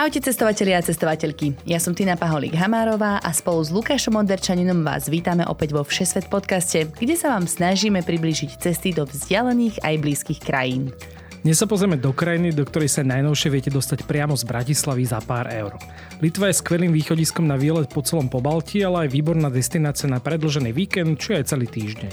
Ahojte cestovatelia a cestovateľky. Ja som Tina Paholík Hamárová a spolu s Lukášom Onderčaninom vás vítame opäť vo Všesvet podcaste, kde sa vám snažíme priblížiť cesty do vzdialených aj blízkych krajín. Dnes sa pozrieme do krajiny, do ktorej sa najnovšie viete dostať priamo z Bratislavy za pár eur. Litva je skvelým východiskom na výlet po celom Pobalti, ale aj výborná destinácia na predlžený víkend, či aj celý týždeň.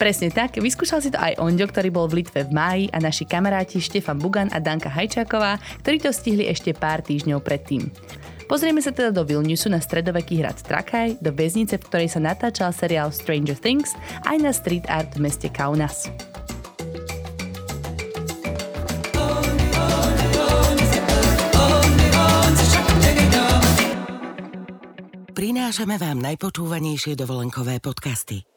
Presne tak, vyskúšal si to aj Onďo, ktorý bol v Litve v máji a naši kamaráti Štefan Bugan a Danka Hajčáková, ktorí to stihli ešte pár týždňov predtým. Pozrieme sa teda do Vilniusu na stredoveký hrad Trakaj, do väznice, v ktorej sa natáčal seriál Stranger Things, aj na street art v meste Kaunas. Prinášame vám najpočúvanejšie dovolenkové podcasty.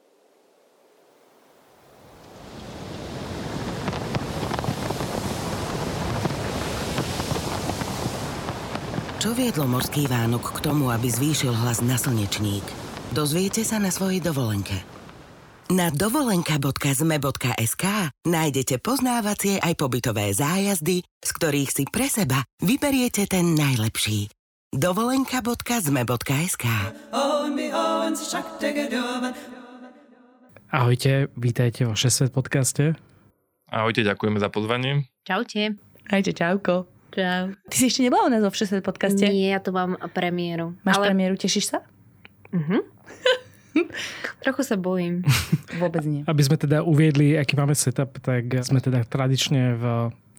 Čo viedlo morský Vánok k tomu, aby zvýšil hlas na slnečník? Dozviete sa na svojej dovolenke. Na dovolenka.zme.sk nájdete poznávacie aj pobytové zájazdy, z ktorých si pre seba vyberiete ten najlepší. dovolenka.zme.sk Ahojte, vítajte vo 6 podcaste. Ahojte, ďakujeme za pozvanie. Čaute. Hejte, čauko. Čau. Ty si ešte nebola u nás vo Všesvet podcaste? Nie, ja tu mám premiéru. Máš ale... premiéru, tešíš sa? Mhm. Trochu sa bojím. Vôbec nie. Aby sme teda uviedli, aký máme setup, tak sme teda tradične v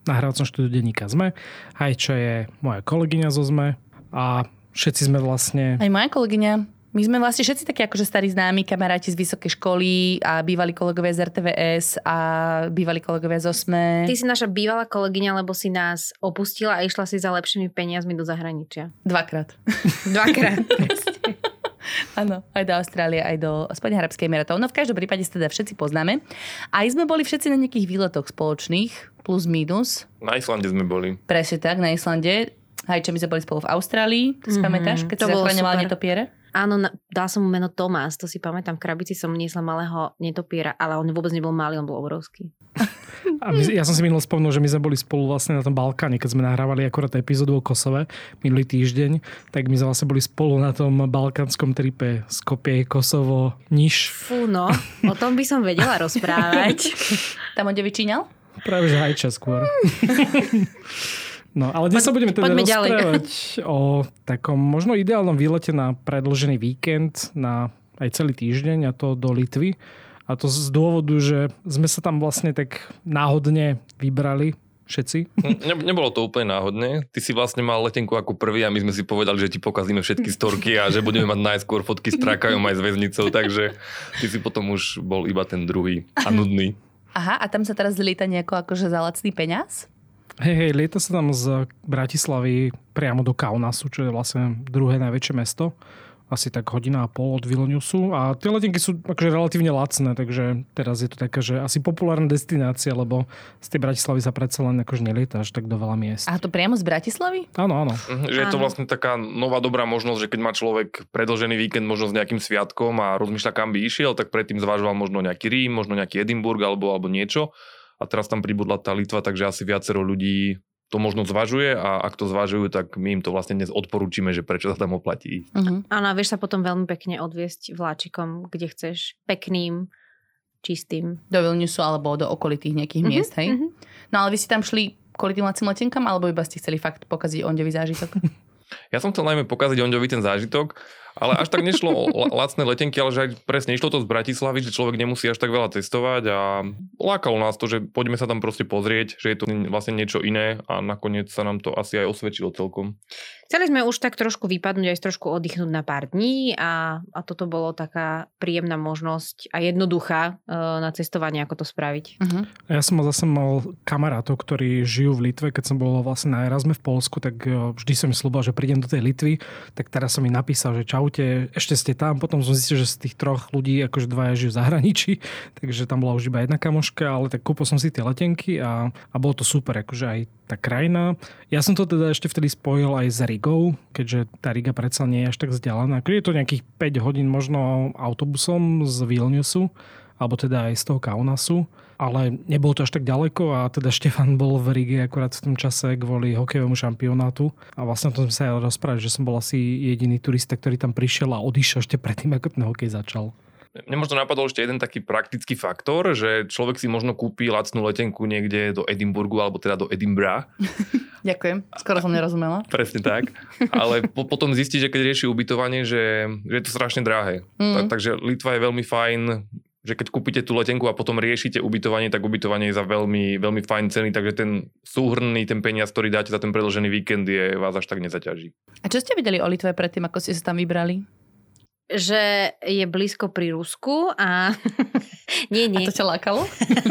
nahrávacom štúdiu denníka ZME. Aj čo je moja kolegyňa zo ZME a všetci sme vlastne... Aj moja kolegyňa. My sme vlastne všetci takí akože starí známi, kamaráti z vysokej školy a bývalí kolegovia z RTVS a bývalí kolegovia z OSME. Ty si naša bývalá kolegyňa, lebo si nás opustila a išla si za lepšími peniazmi do zahraničia. Dvakrát. Dvakrát. Áno, aj do Austrálie, aj do Spojených Arabských Emirátov. No v každom prípade sa teda všetci poznáme. Aj sme boli všetci na nejakých výletoch spoločných, plus minus. Na Islande sme boli. Presne tak, na Islande. Aj čo my sme boli spolu v Austrálii, ty si Mhm, pamätáš, keď to zachraňovala super. netopiere? Áno, na, dal som mu meno Tomás, to si pamätám. V krabici som niesla malého netopiera, ale on vôbec nebol malý, on bol obrovský. A my, ja som si minul spomnul, že my sme boli spolu vlastne na tom Balkáne, keď sme nahrávali akorát epizódu o Kosove minulý týždeň, tak my sme vlastne boli spolu na tom balkánskom tripe Skopie, Kosovo, Niš. Fú, no, o tom by som vedela rozprávať. Tam on vyčíňal? Práve že hajča skôr. No, ale dnes sa budeme teda poďme ďalej. rozprávať o takom možno ideálnom výlete na predlžený víkend, na aj celý týždeň a to do Litvy. A to z dôvodu, že sme sa tam vlastne tak náhodne vybrali všetci. Ne, nebolo to úplne náhodne. Ty si vlastne mal letenku ako prvý a my sme si povedali, že ti pokazíme všetky storky a že budeme mať najskôr fotky s trakajom aj s väznicou, takže ty si potom už bol iba ten druhý a nudný. Aha, a tam sa teraz lieta nejako akože za lacný peňaz? Hej, hej, lieta sa tam z Bratislavy priamo do Kaunasu, čo je vlastne druhé najväčšie mesto. Asi tak hodina a pol od Vilniusu. A tie letenky sú akože relatívne lacné, takže teraz je to taká, že asi populárna destinácia, lebo z tej Bratislavy sa predsa len akože nelieta až tak do veľa miest. A to priamo z Bratislavy? Áno, áno. Mhm, Že je to vlastne taká nová dobrá možnosť, že keď má človek predlžený víkend možno s nejakým sviatkom a rozmýšľa, kam by išiel, tak predtým zvažoval možno nejaký Rím, možno nejaký Edinburgh alebo, alebo niečo. A teraz tam pribudla tá Litva, takže asi viacero ľudí to možno zvažuje a ak to zvažujú, tak my im to vlastne dnes odporúčime, že prečo sa tam oplatí. Uh-huh. Áno, a vieš sa potom veľmi pekne odviesť vláčikom, kde chceš, pekným, čistým. Do Vilniusu alebo do okolitých nejakých Mhm, miest, hej? mhm. No ale vy ste tam šli kvôli tým lacným letenkám, alebo iba ste chceli fakt pokaziť ondevý zážitok? Ja som chcel najmä pokaziť Onďovi ten zážitok, ale až tak nešlo o la- lacné letenky, ale že aj presne išlo to z Bratislavy, že človek nemusí až tak veľa cestovať a lákalo nás to, že poďme sa tam proste pozrieť, že je to vlastne niečo iné a nakoniec sa nám to asi aj osvedčilo celkom. Chceli sme už tak trošku vypadnúť, aj trošku oddychnúť na pár dní a, a toto bolo taká príjemná možnosť a jednoduchá e, na cestovanie, ako to spraviť. Uh-huh. Ja som zase mal kamarátov, ktorí žijú v Litve. Keď som bol vlastne na Erasme v Polsku, tak e, vždy som mi slúbil, že prídem do tej Litvy. Tak teraz som mi napísal, že čaute, ešte ste tam. Potom som zistil, že z tých troch ľudí akože dvaja žijú v zahraničí. Takže tam bola už iba jedna kamoška, ale tak kúpil som si tie letenky a, a bolo to super. Akože aj tá krajina. Ja som to teda ešte vtedy spojil aj s Rigou, keďže tá Riga predsa nie je až tak vzdialená. Je to nejakých 5 hodín možno autobusom z Vilniusu, alebo teda aj z toho Kaunasu, ale nebolo to až tak ďaleko a teda Štefan bol v Rige akurát v tom čase kvôli hokejovému šampionátu a vlastne o tom sme sa aj rozprávali, že som bol asi jediný turista, ktorý tam prišiel a odišiel ešte predtým, ako ten hokej začal. Mne možno napadol ešte jeden taký praktický faktor, že človek si možno kúpi lacnú letenku niekde do Edimburgu alebo teda do Edimbra. Ďakujem, skoro som nerozumela. Presne tak. Ale po, potom zistí, že keď rieši ubytovanie, že, že je to strašne drahé. Mm. Tak, takže Litva je veľmi fajn že keď kúpite tú letenku a potom riešite ubytovanie, tak ubytovanie je za veľmi, veľmi fajn ceny, takže ten súhrný, ten peniaz, ktorý dáte za ten predlžený víkend, je vás až tak nezaťaží. A čo ste videli o Litve predtým, ako ste sa tam vybrali? Že je blízko pri Rusku a... nie, nie. A to ťa lákalo?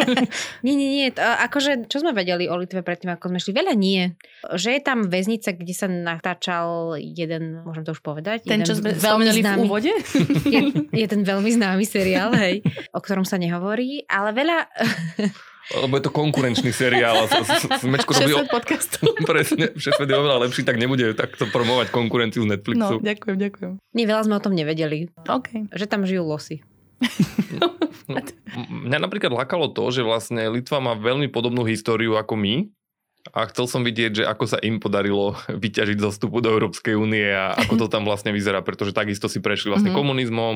nie, nie, nie. Akože, čo sme vedeli o Litve predtým, ako sme šli? Veľa nie. Že je tam väznica, kde sa natáčal jeden, môžem to už povedať? Ten, čo sme veľmi v úvode? je, je ten veľmi známy seriál, hej, o ktorom sa nehovorí, ale veľa... Lebo je to konkurenčný seriál. Smečko robí... podcastu. Presne, Šesvet je oveľa lepší, tak nebude takto promovať konkurenciu z Netflixu. No, ďakujem, ďakujem. Nie, veľa sme o tom nevedeli. OK. Že tam žijú losy. No, mňa napríklad lakalo to, že vlastne Litva má veľmi podobnú históriu ako my, a chcel som vidieť, že ako sa im podarilo vyťažiť zo vstupu do Európskej únie a ako to tam vlastne vyzerá, pretože takisto si prešli vlastne mm-hmm. komunizmom,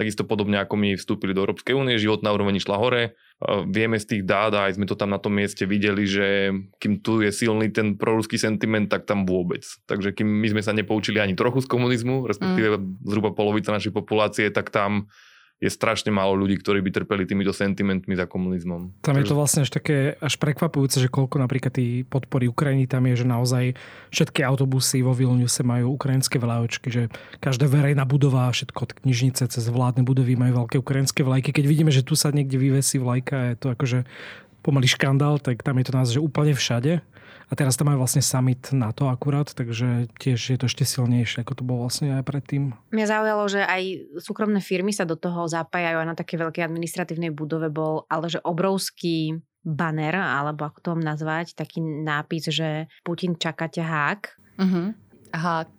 takisto podobne ako my vstúpili do Európskej únie, životná úroveň išla hore. Vieme z tých dát a aj sme to tam na tom mieste videli, že kým tu je silný ten proruský sentiment, tak tam vôbec. Takže kým my sme sa nepoučili ani trochu z komunizmu, respektíve mm. zhruba polovica našej populácie, tak tam je strašne málo ľudí, ktorí by trpeli týmito sentimentmi za komunizmom. Tam Takže... je to vlastne až také až prekvapujúce, že koľko napríklad tí podpory Ukrajiny tam je, že naozaj všetky autobusy vo Vilniuse majú ukrajinské vlajočky, že každá verejná budova, všetko od knižnice cez vládne budovy majú veľké ukrajinské vlajky. Keď vidíme, že tu sa niekde vyvesí vlajka, je to akože pomalý škandál, tak tam je to nás, že úplne všade. A teraz tam majú vlastne summit na to akurát, takže tiež je to ešte silnejšie, ako to bolo vlastne aj predtým. Mňa zaujalo, že aj súkromné firmy sa do toho zapájajú a na také veľkej administratívnej budove bol, ale že obrovský banner, alebo ako to mám nazvať, taký nápis, že Putin čaká ťa hák. Uh-huh. Hák?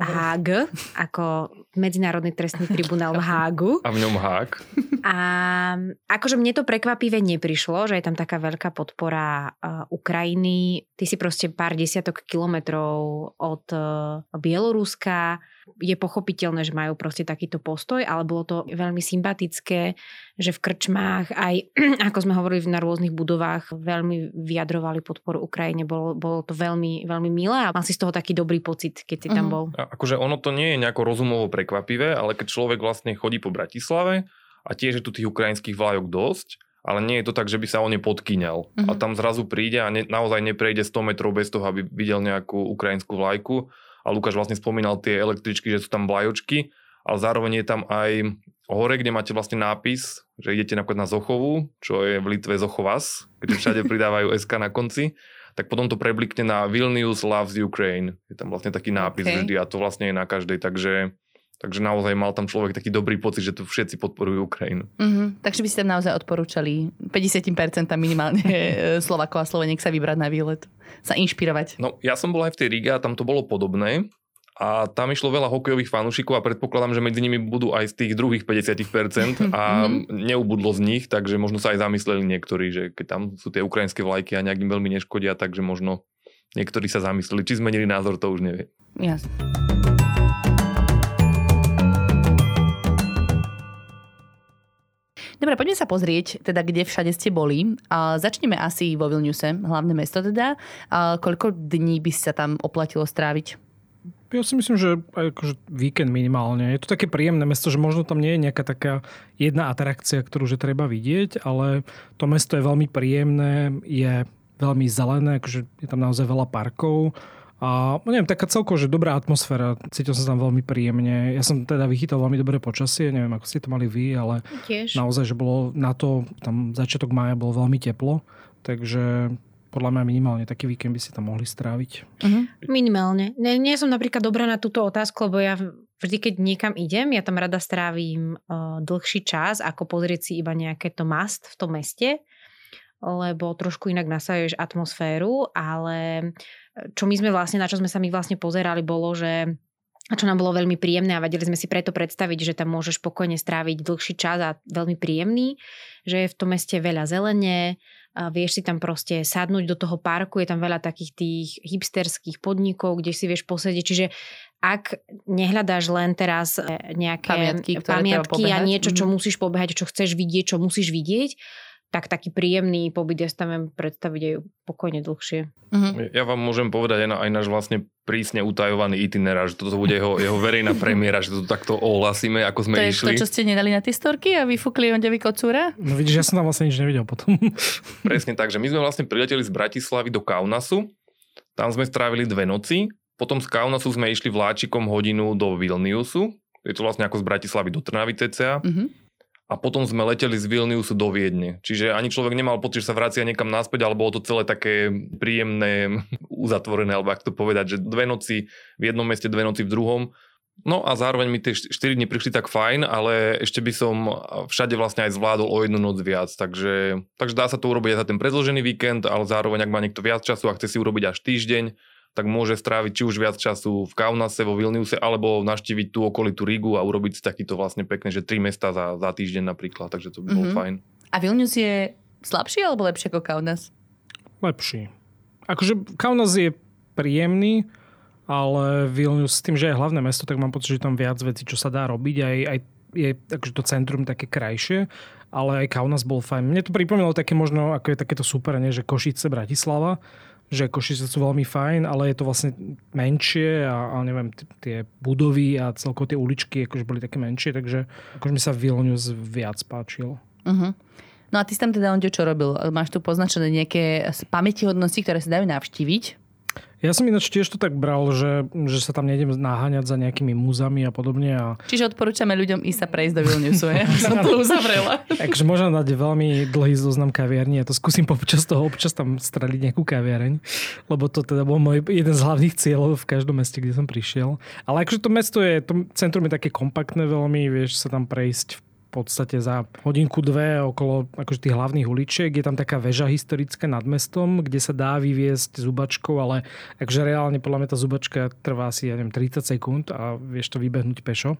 Hág, ako Medzinárodný trestný tribunál v Hágu. A v ňom Hág. A akože mne to prekvapivé neprišlo, že je tam taká veľká podpora uh, Ukrajiny. Ty si proste pár desiatok kilometrov od uh, Bieloruska je pochopiteľné, že majú proste takýto postoj, ale bolo to veľmi sympatické, že v krčmách aj, ako sme hovorili na rôznych budovách, veľmi vyjadrovali podporu Ukrajine. Bolo, bolo to veľmi, veľmi milé a mal si z toho taký dobrý pocit, keď si tam mhm. bol. A akože ono to nie je nejako rozumovo prekvapivé, ale keď človek vlastne chodí po Bratislave a tiež je tu tých ukrajinských vlajok dosť, ale nie je to tak, že by sa on nepodkyňal. Uh-huh. A tam zrazu príde a ne, naozaj neprejde 100 metrov bez toho, aby videl nejakú ukrajinskú vlajku a Lukáš vlastne spomínal tie električky, že sú tam vlajočky, ale zároveň je tam aj hore, kde máte vlastne nápis, že idete napríklad na Zochovu, čo je v Litve Zochovas, kde všade pridávajú SK na konci, tak potom to preblikne na Vilnius loves Ukraine. Je tam vlastne taký nápis okay. vždy a to vlastne je na každej, takže Takže naozaj mal tam človek taký dobrý pocit, že tu všetci podporujú Ukrajinu. Mm-hmm. Takže by ste tam naozaj odporúčali 50% minimálne Slovako a Sloveniek sa vybrať na výlet, sa inšpirovať. No ja som bol aj v tej Riga a tam to bolo podobné. A tam išlo veľa hokejových fanúšikov a predpokladám, že medzi nimi budú aj z tých druhých 50% a mhm. neubudlo z nich, takže možno sa aj zamysleli niektorí, že keď tam sú tie ukrajinské vlajky a nejak im veľmi neškodia, takže možno niektorí sa zamysleli. Či zmenili názor, to už nevie. Jasne. Dobre, poďme sa pozrieť, teda kde všade ste boli. A začneme asi vo Vilniuse, hlavné mesto teda. A koľko dní by sa tam oplatilo stráviť? Ja si myslím, že akože víkend minimálne. Je to také príjemné mesto, že možno tam nie je nejaká taká jedna atrakcia, ktorú že treba vidieť, ale to mesto je veľmi príjemné, je veľmi zelené, akože je tam naozaj veľa parkov A no neviem, taká celkovo, že dobrá atmosféra, cítil som sa tam veľmi príjemne. Ja som teda vychytal veľmi dobré počasie, neviem, ako ste to mali vy, ale Tiež. naozaj, že bolo na to, tam začiatok mája bolo veľmi teplo, takže podľa mňa minimálne taký víkend by si tam mohli stráviť. Minimálne. Nie, nie som napríklad dobrá na túto otázku, lebo ja vždy, keď niekam idem, ja tam rada strávim uh, dlhší čas, ako pozrieť si iba nejaké to mast v tom meste, lebo trošku inak nasajuješ atmosféru, ale čo my sme vlastne, na čo sme sa my vlastne pozerali, bolo, že a čo nám bolo veľmi príjemné a vedeli sme si preto predstaviť, že tam môžeš pokojne stráviť dlhší čas a veľmi príjemný, že je v tom meste veľa zelene, a vieš si tam proste sadnúť do toho parku, je tam veľa takých tých hipsterských podnikov, kde si vieš posedieť, čiže ak nehľadáš len teraz e, nejaké Pamiatky, pamiatky a niečo, čo Mhm. musíš pobehať, čo chceš vidieť, čo musíš vidieť, tak taký príjemný pobyt ja tam viem predstaviť aj pokojne dlhšie. Mhm. Ja vám môžem povedať aj, na, aj náš vlastne prísne utajovaný itinerár, že toto bude jeho, jeho verejná premiéra, že to takto ohlasíme, ako sme To je išli. to, čo ste nedali na tie storky a vyfúkli Onďovi kocúra? No vidíš, ja som tam vlastne nič nevidel potom. Presne tak, že my sme vlastne prileteli z Bratislavy do Kaunasu, tam sme strávili dve noci, potom z Kaunasu sme išli vláčikom hodinu do Vilniusu, je to vlastne ako z Bratislavy do Trnavy cca, Mhm. A potom sme leteli z Vilniusu do Viedne. Čiže ani človek nemal pocit, že sa vracia niekam naspäť, ale bolo to celé také príjemné, uzatvorené, alebo ak to povedať, že dve noci v jednom meste, dve noci v druhom. No a zároveň mi tie 4 dni prišli tak fajn, ale ešte by som všade vlastne aj zvládol o jednu noc viac. Takže, takže dá sa to urobiť aj za ten predložený víkend, ale zároveň ak má niekto viac času a chce si urobiť až týždeň, tak môže stráviť či už viac času v Kaunase, vo Vilniuse, alebo navštíviť tú okolitú Rigu a urobiť si takýto vlastne pekné, že tri mesta za, za týždeň napríklad, takže to by bolo Mhm. fajn. A Vilnius je slabší alebo lepšie ako Kaunas? Lepší. Akože Kaunas je príjemný, ale Vilnius s tým, že je hlavné mesto, tak mám pocit, že tam viac vecí, čo sa dá robiť. Aj, aj je akože to centrum také krajšie, ale aj Kaunas bol fajn. Mne to pripomínalo také možno, ako je takéto super, nie? že Košice, Bratislava, že Košice sú veľmi fajn, ale je to vlastne menšie a, a neviem, t- tie budovy a celkovo tie uličky akože boli také menšie, takže akože mi sa Vilnius viac páčil. Uh-huh. No a ty si tam teda, Onďo, čo robil? Máš tu poznačené nejaké pamätihodnosti, ktoré sa dajú navštíviť? Ja som ináč tiež to tak bral, že, že sa tam nejdem naháňať za nejakými múzami a podobne. A Čiže odporúčame ľuďom ísť sa prejsť do Vilniusu, ja som to uzavrela. Takže možno dať veľmi dlhý zoznam kaviarní. Ja to skúsim počas toho občas tam streliť nejakú kaviareň, lebo to teda bol môj jeden z hlavných cieľov v každom meste, kde som prišiel. Ale akože to mesto je, to centrum je také kompaktné veľmi, vieš sa tam prejsť v podstate za hodinku, dve okolo akože tých hlavných uličiek. Je tam taká väža historická nad mestom, kde sa dá vyviesť zubačkou, ale akože reálne podľa mňa tá zubačka trvá asi, ja neviem, 30 sekúnd a vieš to vybehnúť pešo.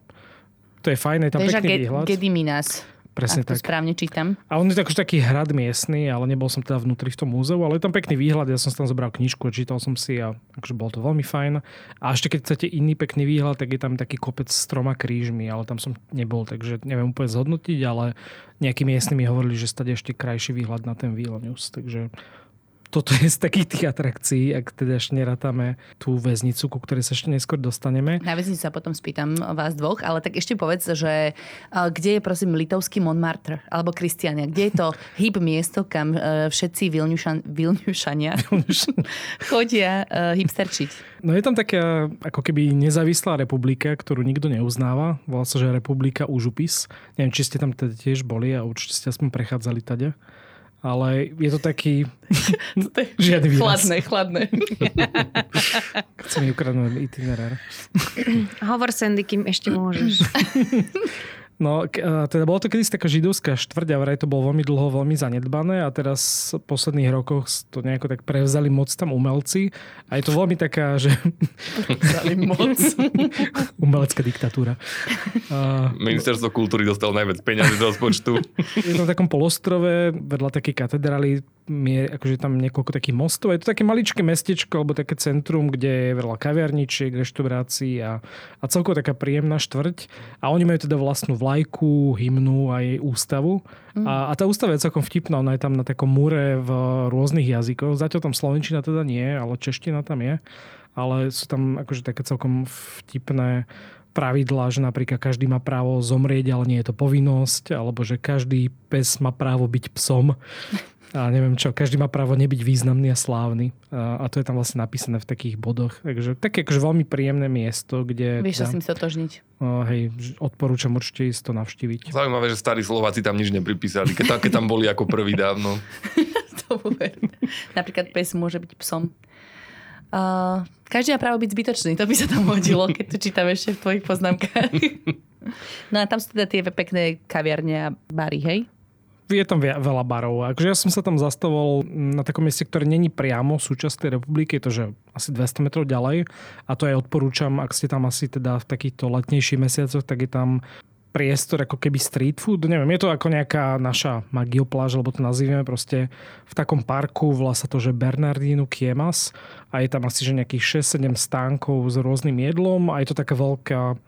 To je fajn, je tam Veža pekný Ge- výhľad. Gediminas, Presne ak to tak. správne čítam. A on je tak, taký hrad miestny, ale nebol som teda vnútri v tom múzeu, ale je tam pekný výhľad, ja som si tam zobral knižku čítal som si a akože bolo to veľmi fajn. A ešte keď chcete iný pekný výhľad, tak je tam taký kopec s troma krížmi, ale tam som nebol, takže neviem úplne zhodnotiť, ale nejakí miestni mi hovorili, že stade ešte krajší výhľad na ten Vilnius, takže toto je z takých tých atrakcií, ak teda ešte nerátame tú väznicu, ku ktorej sa ešte neskôr dostaneme. Na väznici sa potom spýtam vás dvoch, ale tak ešte povedz, že kde je prosím litovský Montmartre alebo Kristiania? Kde je to hýb miesto, kam e, všetci Vilniušan, Vilniušania chodia e, hipsterčiť? No je tam taká ako keby nezávislá republika, ktorú nikto neuznáva. Volá sa, že Republika Užupis. Neviem, či ste tam teda tiež boli a určite ste aspoň prechádzali tade. Ale je to taký... Žiadny výraz. Chladné, chladné. Chcem mi ukradnúť itinerár. Hovor Sandy, kým ešte môžeš. No, teda bolo to kedysi taká židovská štvrť a vraj to bolo veľmi dlho veľmi zanedbané a teraz v posledných rokoch to nejako tak prevzali moc tam umelci a je to veľmi taká, že Dali moc. umelecká diktatúra. A Ministerstvo kultúry dostalo najviac peňazí z rozpočtu. je to v takom polostrove, vedľa takej katedrály, je akože tam niekoľko takých mostov. Je to také maličké mestečko, alebo také centrum, kde je veľa kaviarničiek, reštaurácií a, a celkovo taká príjemná štvrť. A oni majú teda vlastnú vlajku, hymnu a jej ústavu. A, a tá ústava je celkom vtipná, ona je tam na takom múre v rôznych jazykoch. Zatiaľ tam slovenčina teda nie, ale čeština tam je. Ale sú tam akože také celkom vtipné pravidlá, že napríklad každý má právo zomrieť, ale nie je to povinnosť, alebo že každý pes má právo byť psom. A neviem čo, každý má právo nebyť významný a slávny. A, a to je tam vlastne napísané v takých bodoch. Takže také akože veľmi príjemné miesto, kde... Vieš sa s tým stotožniť. O, hej, odporúčam určite ísť to navštíviť. Zaujímavé, že starí Slováci tam nič nepripísali, keď, keď tam boli ako prvý dávno. to Napríklad pes môže byť psom. Uh, každý má právo byť zbytočný, to by sa tam hodilo, keď to čítam ešte v tvojich poznámkach. no a tam sú teda tie pekné kaviarne a bary, hej? Je tam veľa barov. Akože ja som sa tam zastavoval na takom mieste, ktoré není priamo súčasť tej republiky, je to že asi 200 metrov ďalej. A to aj odporúčam, ak ste tam asi teda v takýchto letnejších mesiacoch, tak je tam priestor ako keby street food, neviem, je to ako nejaká naša magiopláž, alebo to nazývame proste. V takom parku, volá sa to, že Bernardino Kiemas. A je tam asi že nejakých 6-7 stánkov s rôznym jedlom a je to taká veľká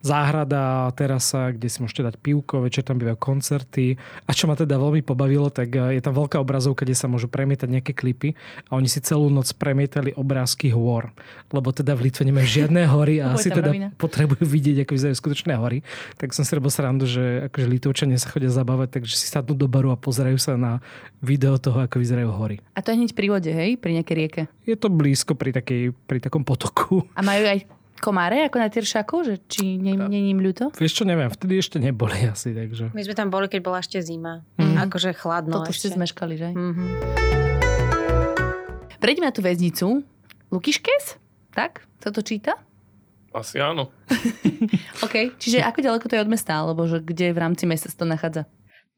záhrada, terasa, kde si môžete dať pivko, večer tam bývajú koncerty. A čo ma teda veľmi pobavilo, tak eh, je tam veľká obrazovka, kde sa môžu premietať nejaké klipy a oni si celú noc premietali obrázky hôr. Lebo teda v Litve nemajú žiadne hory a asi teda rovina. potrebujú vidieť, ako vyzerajú skutočné hory. Tak som si robil srandu, že akože Litovčania sa chodia zabávať, takže si sadnú do baru a pozerajú sa na video toho, ako vyzerajú hory. A to je hneď pri vode, hej? Pri nejakej rieke? Je to blízko pri, takej, pri takom potoku. A majú aj komáre ako na Tyršaku? Že či nie, nie im ľúto? Vieš čo, neviem, vtedy ešte neboli asi, takže... My sme tam boli, keď bola ešte zima. Mm. Akože chladno Toto ešte. ste zmeškali, že? Mm-hmm. Prejdeme na tú väznicu. Lukiškes? Tak? Sa to číta? Asi áno. OK, čiže ako ďaleko to je od mesta, alebo že kde v rámci mesta sa to nachádza?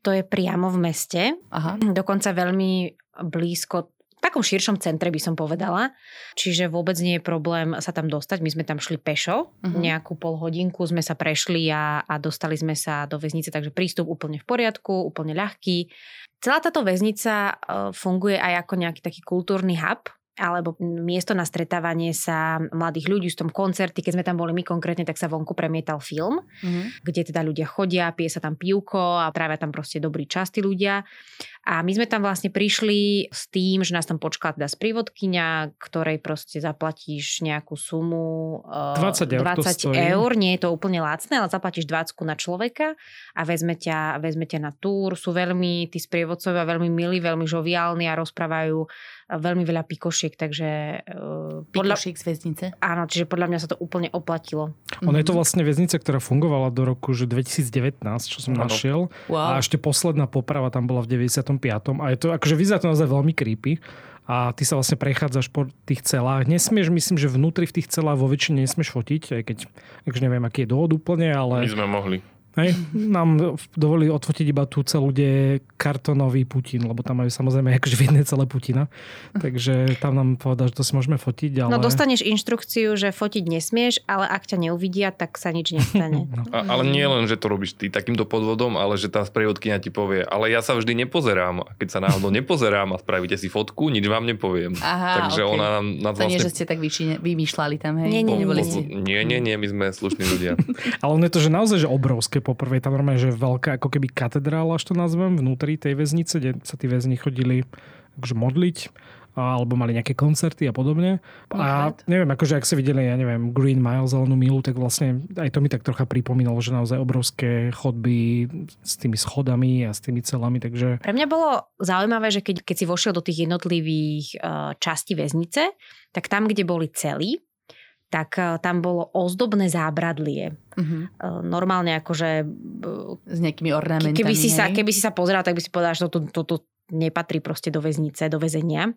To je priamo v meste. Aha. Dokonca veľmi blízko takom širšom centre by som povedala. Čiže vôbec nie je problém sa tam dostať. My sme tam šli pešo, uh-huh. nejakú pol hodinku sme sa prešli a, a dostali sme sa do väznice, takže prístup úplne v poriadku, úplne ľahký. Celá táto väznica uh, funguje aj ako nejaký taký kultúrny hub, alebo miesto na stretávanie sa mladých ľudí, v tom koncerty, keď sme tam boli my konkrétne, tak sa vonku premietal film, mm-hmm. kde teda ľudia chodia, pije sa tam pivko a trávia tam proste dobrý čas tí ľudia. A my sme tam vlastne prišli s tým, že nás tam počká teda sprievodkynia, ktorej proste zaplatíš nejakú sumu 20 eur, 20 eur. Nie je to úplne lacné, ale zaplatíš 20 na človeka a vezme ťa, vezme ťa na túr. Sú veľmi, tí sprievodcovia veľmi milí, veľmi žoviálni a rozprávajú veľmi veľa pikošiek, takže... Uh, podľa... Pikošiek z väznice? Áno, čiže podľa mňa sa to úplne oplatilo. Ono je to vlastne väznica, ktorá fungovala do roku že 2019, čo som ano. našiel. Wow. A ešte posledná poprava tam bola v 95. A je to, akože vyzerá to naozaj veľmi creepy a ty sa vlastne prechádzaš po tých celách. Nesmieš, myslím, že vnútri v tých celách vo väčšine nesmieš fotiť, aj keď, akože neviem, aký je dôvod úplne, ale... My sme mohli. Hej, nám dovolili odfotiť iba tú celú, kde je kartonový Putin, lebo tam majú samozrejme akože v jednej celé Putina. Takže tam nám povedal, že to si môžeme fotiť. Ale... No dostaneš inštrukciu, že fotiť nesmieš, ale ak ťa neuvidia, tak sa nič nestane. no. A, ale nie len, že to robíš ty takýmto podvodom, ale že tá sprievodkynia ti povie, ale ja sa vždy nepozerám. A keď sa náhodou nepozerám a spravíte si fotku, nič vám nepoviem. Aha, Takže okay. ona nám... nám to vlastne... nie, že ste tak vyčine, vymýšľali tam, hej? Nie, nie, nie, nie, nie, my sme slušní ľudia. ale on je to, že naozaj že obrovské poprvé. Tam normálne, že veľká ako keby katedrála, až to nazvem, vnútri tej väznice, kde sa tí väzni chodili akože modliť alebo mali nejaké koncerty a podobne. A neviem, akože ak ste videli, ja neviem, Green Mile, zelenú milu, tak vlastne aj to mi tak trocha pripomínalo, že naozaj obrovské chodby s tými schodami a s tými celami, takže... Pre mňa bolo zaujímavé, že keď, keď si vošiel do tých jednotlivých uh, častí väznice, tak tam, kde boli celí, tak e, tam bolo ozdobné zábradlie. Uh-huh. Normálne akože... S nejakými ornamentami. Keby si, sa, keby si sa pozeral, tak by si povedal, že toto, toto nepatrí proste do väznice, do väzenia.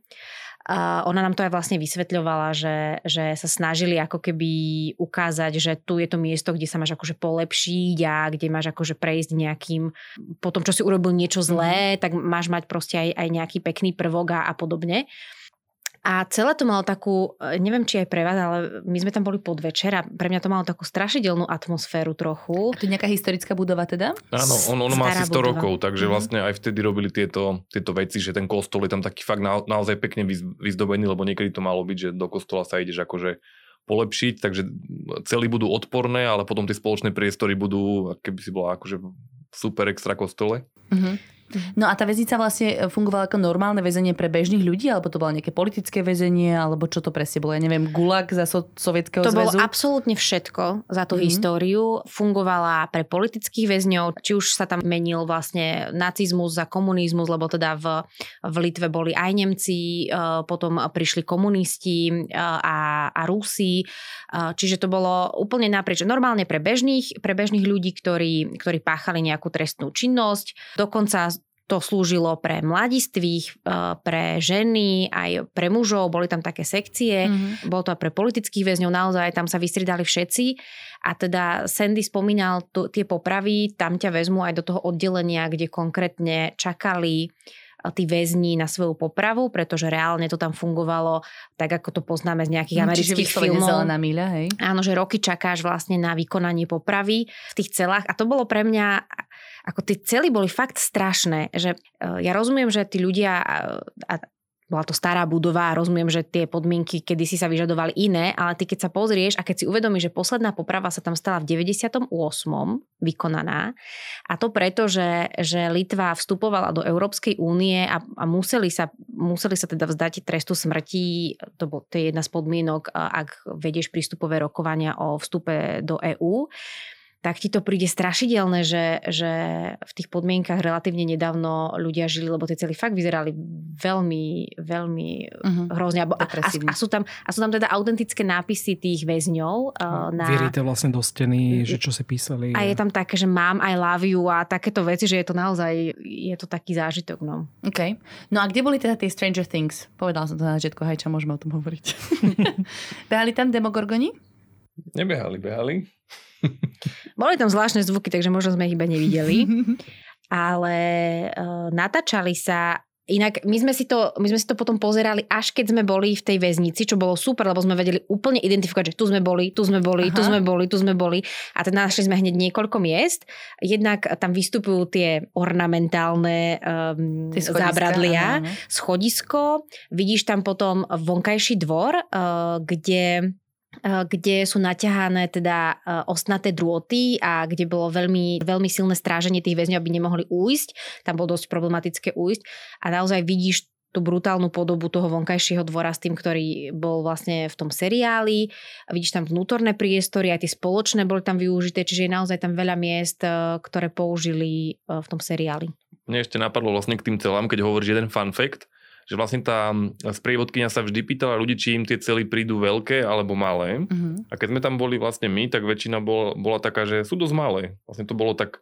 A ona nám to aj vlastne vysvetľovala, že, že sa snažili ako keby ukázať, že tu je to miesto, kde sa máš akože polepšiť a kde máš akože prejsť nejakým, po tom, čo si urobil niečo zlé, mm. tak máš mať proste aj, aj nejaký pekný prvok a, a podobne. A celé to malo takú, e, neviem či aj pre vás, ale my sme tam boli podvečer a pre mňa to malo takú strašidelnú atmosféru trochu. A to je nejaká historická budova teda? Áno, on, on má asi 100 budova. rokov, takže mm. vlastne aj vtedy robili tieto, tieto veci, že ten kostol je tam taký fakt na, naozaj pekne vyzdobený, lebo niekedy to malo byť, že do kostola sa ideš akože polepšiť, takže celý budú odporné, ale potom tie spoločné priestory budú, keby si bola akože super extra kostole. Mm-hmm. No a tá väznica vlastne fungovala ako normálne väzenie pre bežných ľudí, alebo to bolo nejaké politické väzenie, alebo čo to presne bolo? Ja neviem, gulag za so- sovietského To zväzu? bolo absolútne všetko za tú Mhm. históriu. Fungovala pre politických väzňov, či už sa tam menil vlastne nacizmus za komunizmus, lebo teda v, v Litve boli aj Nemci, e, potom prišli komunisti e, a, a Rusi, E, čiže to bolo úplne naprieč. Normálne pre bežných, pre bežných ľudí, ktorí, ktorí páchali nejakú trestnú činnosť. Dokonca to slúžilo pre mladistvých, e, pre ženy, aj pre mužov, boli tam také sekcie. Mhm. Bolo to aj pre politických väzňov, naozaj tam sa vystriedali všetci. A teda Sandy spomínal tu, tie popravy, tam ťa vezmu aj do toho oddelenia, kde konkrétne čakali eh, tí väzni na svoju popravu, pretože reálne to tam fungovalo tak, ako to poznáme z nejakých Hm, Čiže amerických vyslovene filmov. zelená míľa, hej? Áno, že roky čakáš vlastne na vykonanie popravy v tých celách a to bolo pre mňa, ako tie cely boli fakt strašné, že e, ja rozumiem, že tí ľudia, a, bola to stará budova a rozumiem, že tie podmienky kedysi sa vyžadovali iné, ale ty keď sa pozrieš a keď si uvedomíš, že posledná poprava sa tam stala v 98. vykonaná a to preto, že, že Litva vstupovala do Európskej únie a, a museli, sa, museli sa teda vzdať trestu smrti, to, bol, to je jedna z podmienok, a- ak vedieš prístupové rokovania o vstupe do EÚ, tak ti to príde strašidelné, že, že v tých podmienkach relatívne nedávno ľudia žili, lebo tie celý fakt vyzerali veľmi, veľmi Mhm. hrozne. A, a, a, sú tam, a sú tam teda autentické nápisy tých väzňov. uh, na, Vyrité vlastne do steny, že čo si písali. a je tam také, že mám I love you a takéto veci, že je to naozaj, je to taký zážitok. No. OK. No a kde boli teda tie Stranger Things? Povedala som to na začiatku, hej, čo môžeme o tom hovoriť. Behali tam demogorgoni? Nebehali, behali. Boli tam zvláštne zvuky, takže možno sme ich iba nevideli. ale uh, natáčali sa Inak my sme, si to, my sme si to potom pozerali, až keď sme boli v tej väznici, čo bolo super, lebo sme vedeli úplne identifikovať, že tu sme boli, tu sme boli, tu Aha. sme boli, tu sme boli. A teda našli sme hneď niekoľko miest. Jednak tam vystupujú tie ornamentálne um, Tie schodiska, zábradlia, áno, áno. schodisko, vidíš tam potom vonkajší dvor, uh, kde kde sú naťahané teda uh, ostnaté drôty a kde bolo veľmi, veľmi silné stráženie tých väzňov, aby nemohli újsť. Tam bolo dosť problematické újsť a naozaj vidíš tú brutálnu podobu toho vonkajšieho dvora s tým, ktorý bol vlastne v tom seriáli. Vidíš tam vnútorné priestory, aj tie spoločné boli tam využité, čiže je naozaj tam veľa miest, uh, ktoré použili v tom seriáli. Mne ešte napadlo vlastne k tým celám, keď hovoríš jeden fun fact, že vlastne tá sprievodkynia sa vždy pýtala ľudí, či im tie cely prídu veľké alebo malé. Mhm. A keď sme tam boli vlastne my, tak väčšina bol, bola taká, že sú dosť malé. Vlastne to bolo tak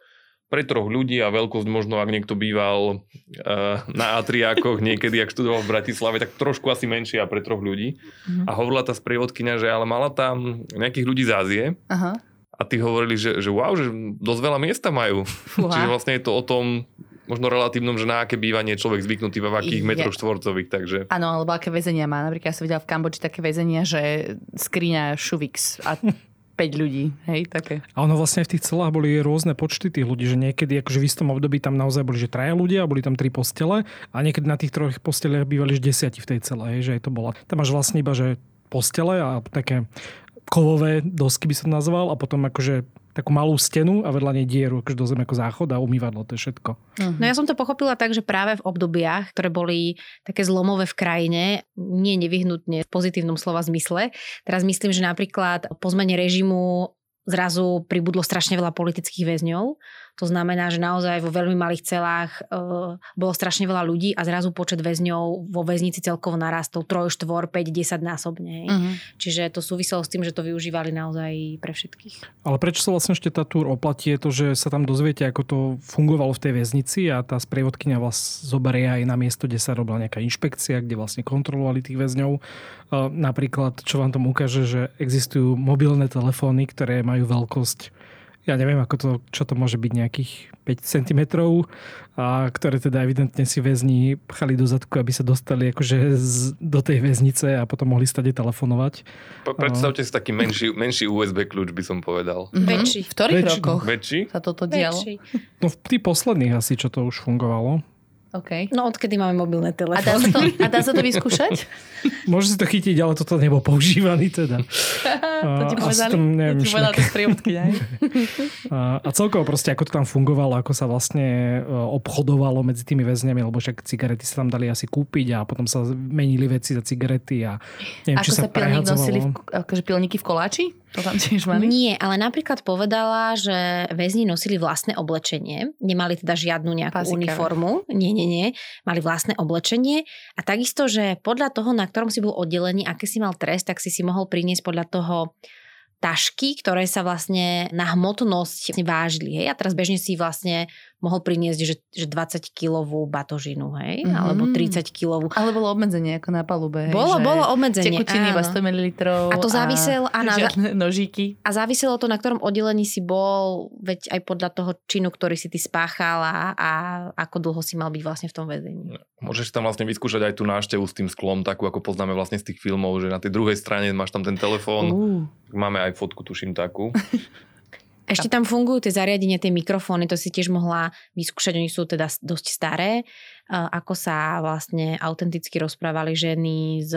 pre troch ľudí a veľkosť možno, ak niekto býval uh, na Atriákoch niekedy, ak študoval v Bratislave, tak trošku asi menšia pre troch ľudí. Mhm. A hovorila tá sprievodkynia, že ale mala tam nejakých ľudí z Ázie Aha. a tí hovorili, že, že wow, že dosť veľa miesta majú. Fúha. Čiže vlastne je to o tom možno relatívnom, že na aké bývanie človek zvyknutý, v akých Je. metroch štvorcových, takže Áno, alebo aké väzenia má. Napríklad ja som videla v Kambodži také väzenia, že skriňa Šuvix a 5 ľudí, hej, také. A ono vlastne v tých celách boli rôzne počty tých ľudí, že niekedy akože v istom období tam naozaj boli, že traja ľudia, boli tam tri postele a niekedy na tých troch posteliach bývali že desiati v tej celé, hej, že aj to bola. Tam máš vlastne iba, že postele a také kovové dosky by som nazval a potom akože takú malú stenu a vedľa nej dieru, akože do zem ako záchod a umývadlo, to je všetko. Mhm. No ja som to pochopila tak, že práve v obdobiach, ktoré boli také zlomové v krajine, nie nevyhnutne v pozitívnom slova zmysle. Teraz myslím, že napríklad po zmene režimu zrazu pribudlo strašne veľa politických väzňov. To znamená, že naozaj vo veľmi malých celách e, bolo strašne veľa ľudí a zrazu počet väzňov vo väznici celkovo narastol 3, 4, 5, 10 násobne. Mhm. Čiže to súviselo s tým, že to využívali naozaj pre všetkých. Ale prečo sa vlastne ešte tá túr oplatí, je to, že sa tam dozviete, ako to fungovalo v tej väznici a tá sprievodkynia vás zoberie aj na miesto, kde sa robila nejaká inšpekcia, kde vlastne kontrolovali tých väzňov. E, Napríklad, čo vám tom ukáže, že existujú mobilné telefóny, ktoré majú veľkosť ja neviem, ako to, čo to môže byť, nejakých 5 cm, a ktoré teda evidentne si väzni pchali do zadku, aby sa dostali akože z, do tej väznice a potom mohli stade telefonovať. Po- predstavte si taký menší, menší USB kľúč, by som povedal. Mhm. Väčší. V ktorých Väčší. rokoch Väčší? sa toto dialo? Väčší. No v tých posledných asi, čo to už fungovalo. OK. No odkedy máme mobilné A dá, sa telefóny. to, a dá sa to vyskúšať? Môže si to chytiť, ale toto nebol používaný teda. to ti povedali? tam, neviem, to ti povedala to ne? A, a celkovo proste, ako to tam fungovalo, ako sa vlastne e, obchodovalo medzi tými väzňami, lebo však cigarety sa tam dali asi kúpiť a potom sa menili veci za cigarety a neviem, Ako či sa sa, pilník nosili, v, akože pilníky v koláči? To tam tiež mali? Nie, ale napríklad povedala, že väzni nosili vlastné oblečenie, nemali teda žiadnu nejakú Pasikavé. uniformu, nie, nie, nie, mali vlastné oblečenie a takisto, že podľa toho, na ktorom si bol oddelený, aký si mal trest, tak si si mohol priniesť podľa toho tašky, ktoré sa vlastne na hmotnosť vážili. Hej? A teraz bežne si vlastne mohol priniesť, že, že 20 kilovú batožinu, hej? Mhm. Alebo 30 kilovú. Ale bolo obmedzenie ako na palube. hej, Bolo, že bolo obmedzenie. Tekutiny iba áno. 100 ml. A to závisel- a na- žiadne nožíky. A záviselo to, na ktorom oddelení si bol, veď aj podľa toho činu, ktorý si ty spáchal a, a ako dlho si mal byť vlastne v tom väzení. Môžeš tam vlastne vyskúšať aj tú návštevu s tým sklom, takú ako poznáme vlastne z tých filmov, že na tej druhej strane máš tam ten telefón. Uh. Máme aj fotku, tuším takú. Ešte tam fungujú tie zariadenia, tie mikrofóny, to si tiež mohla vyskúšať, oni sú teda dosť staré, ako sa vlastne autenticky rozprávali ženy s,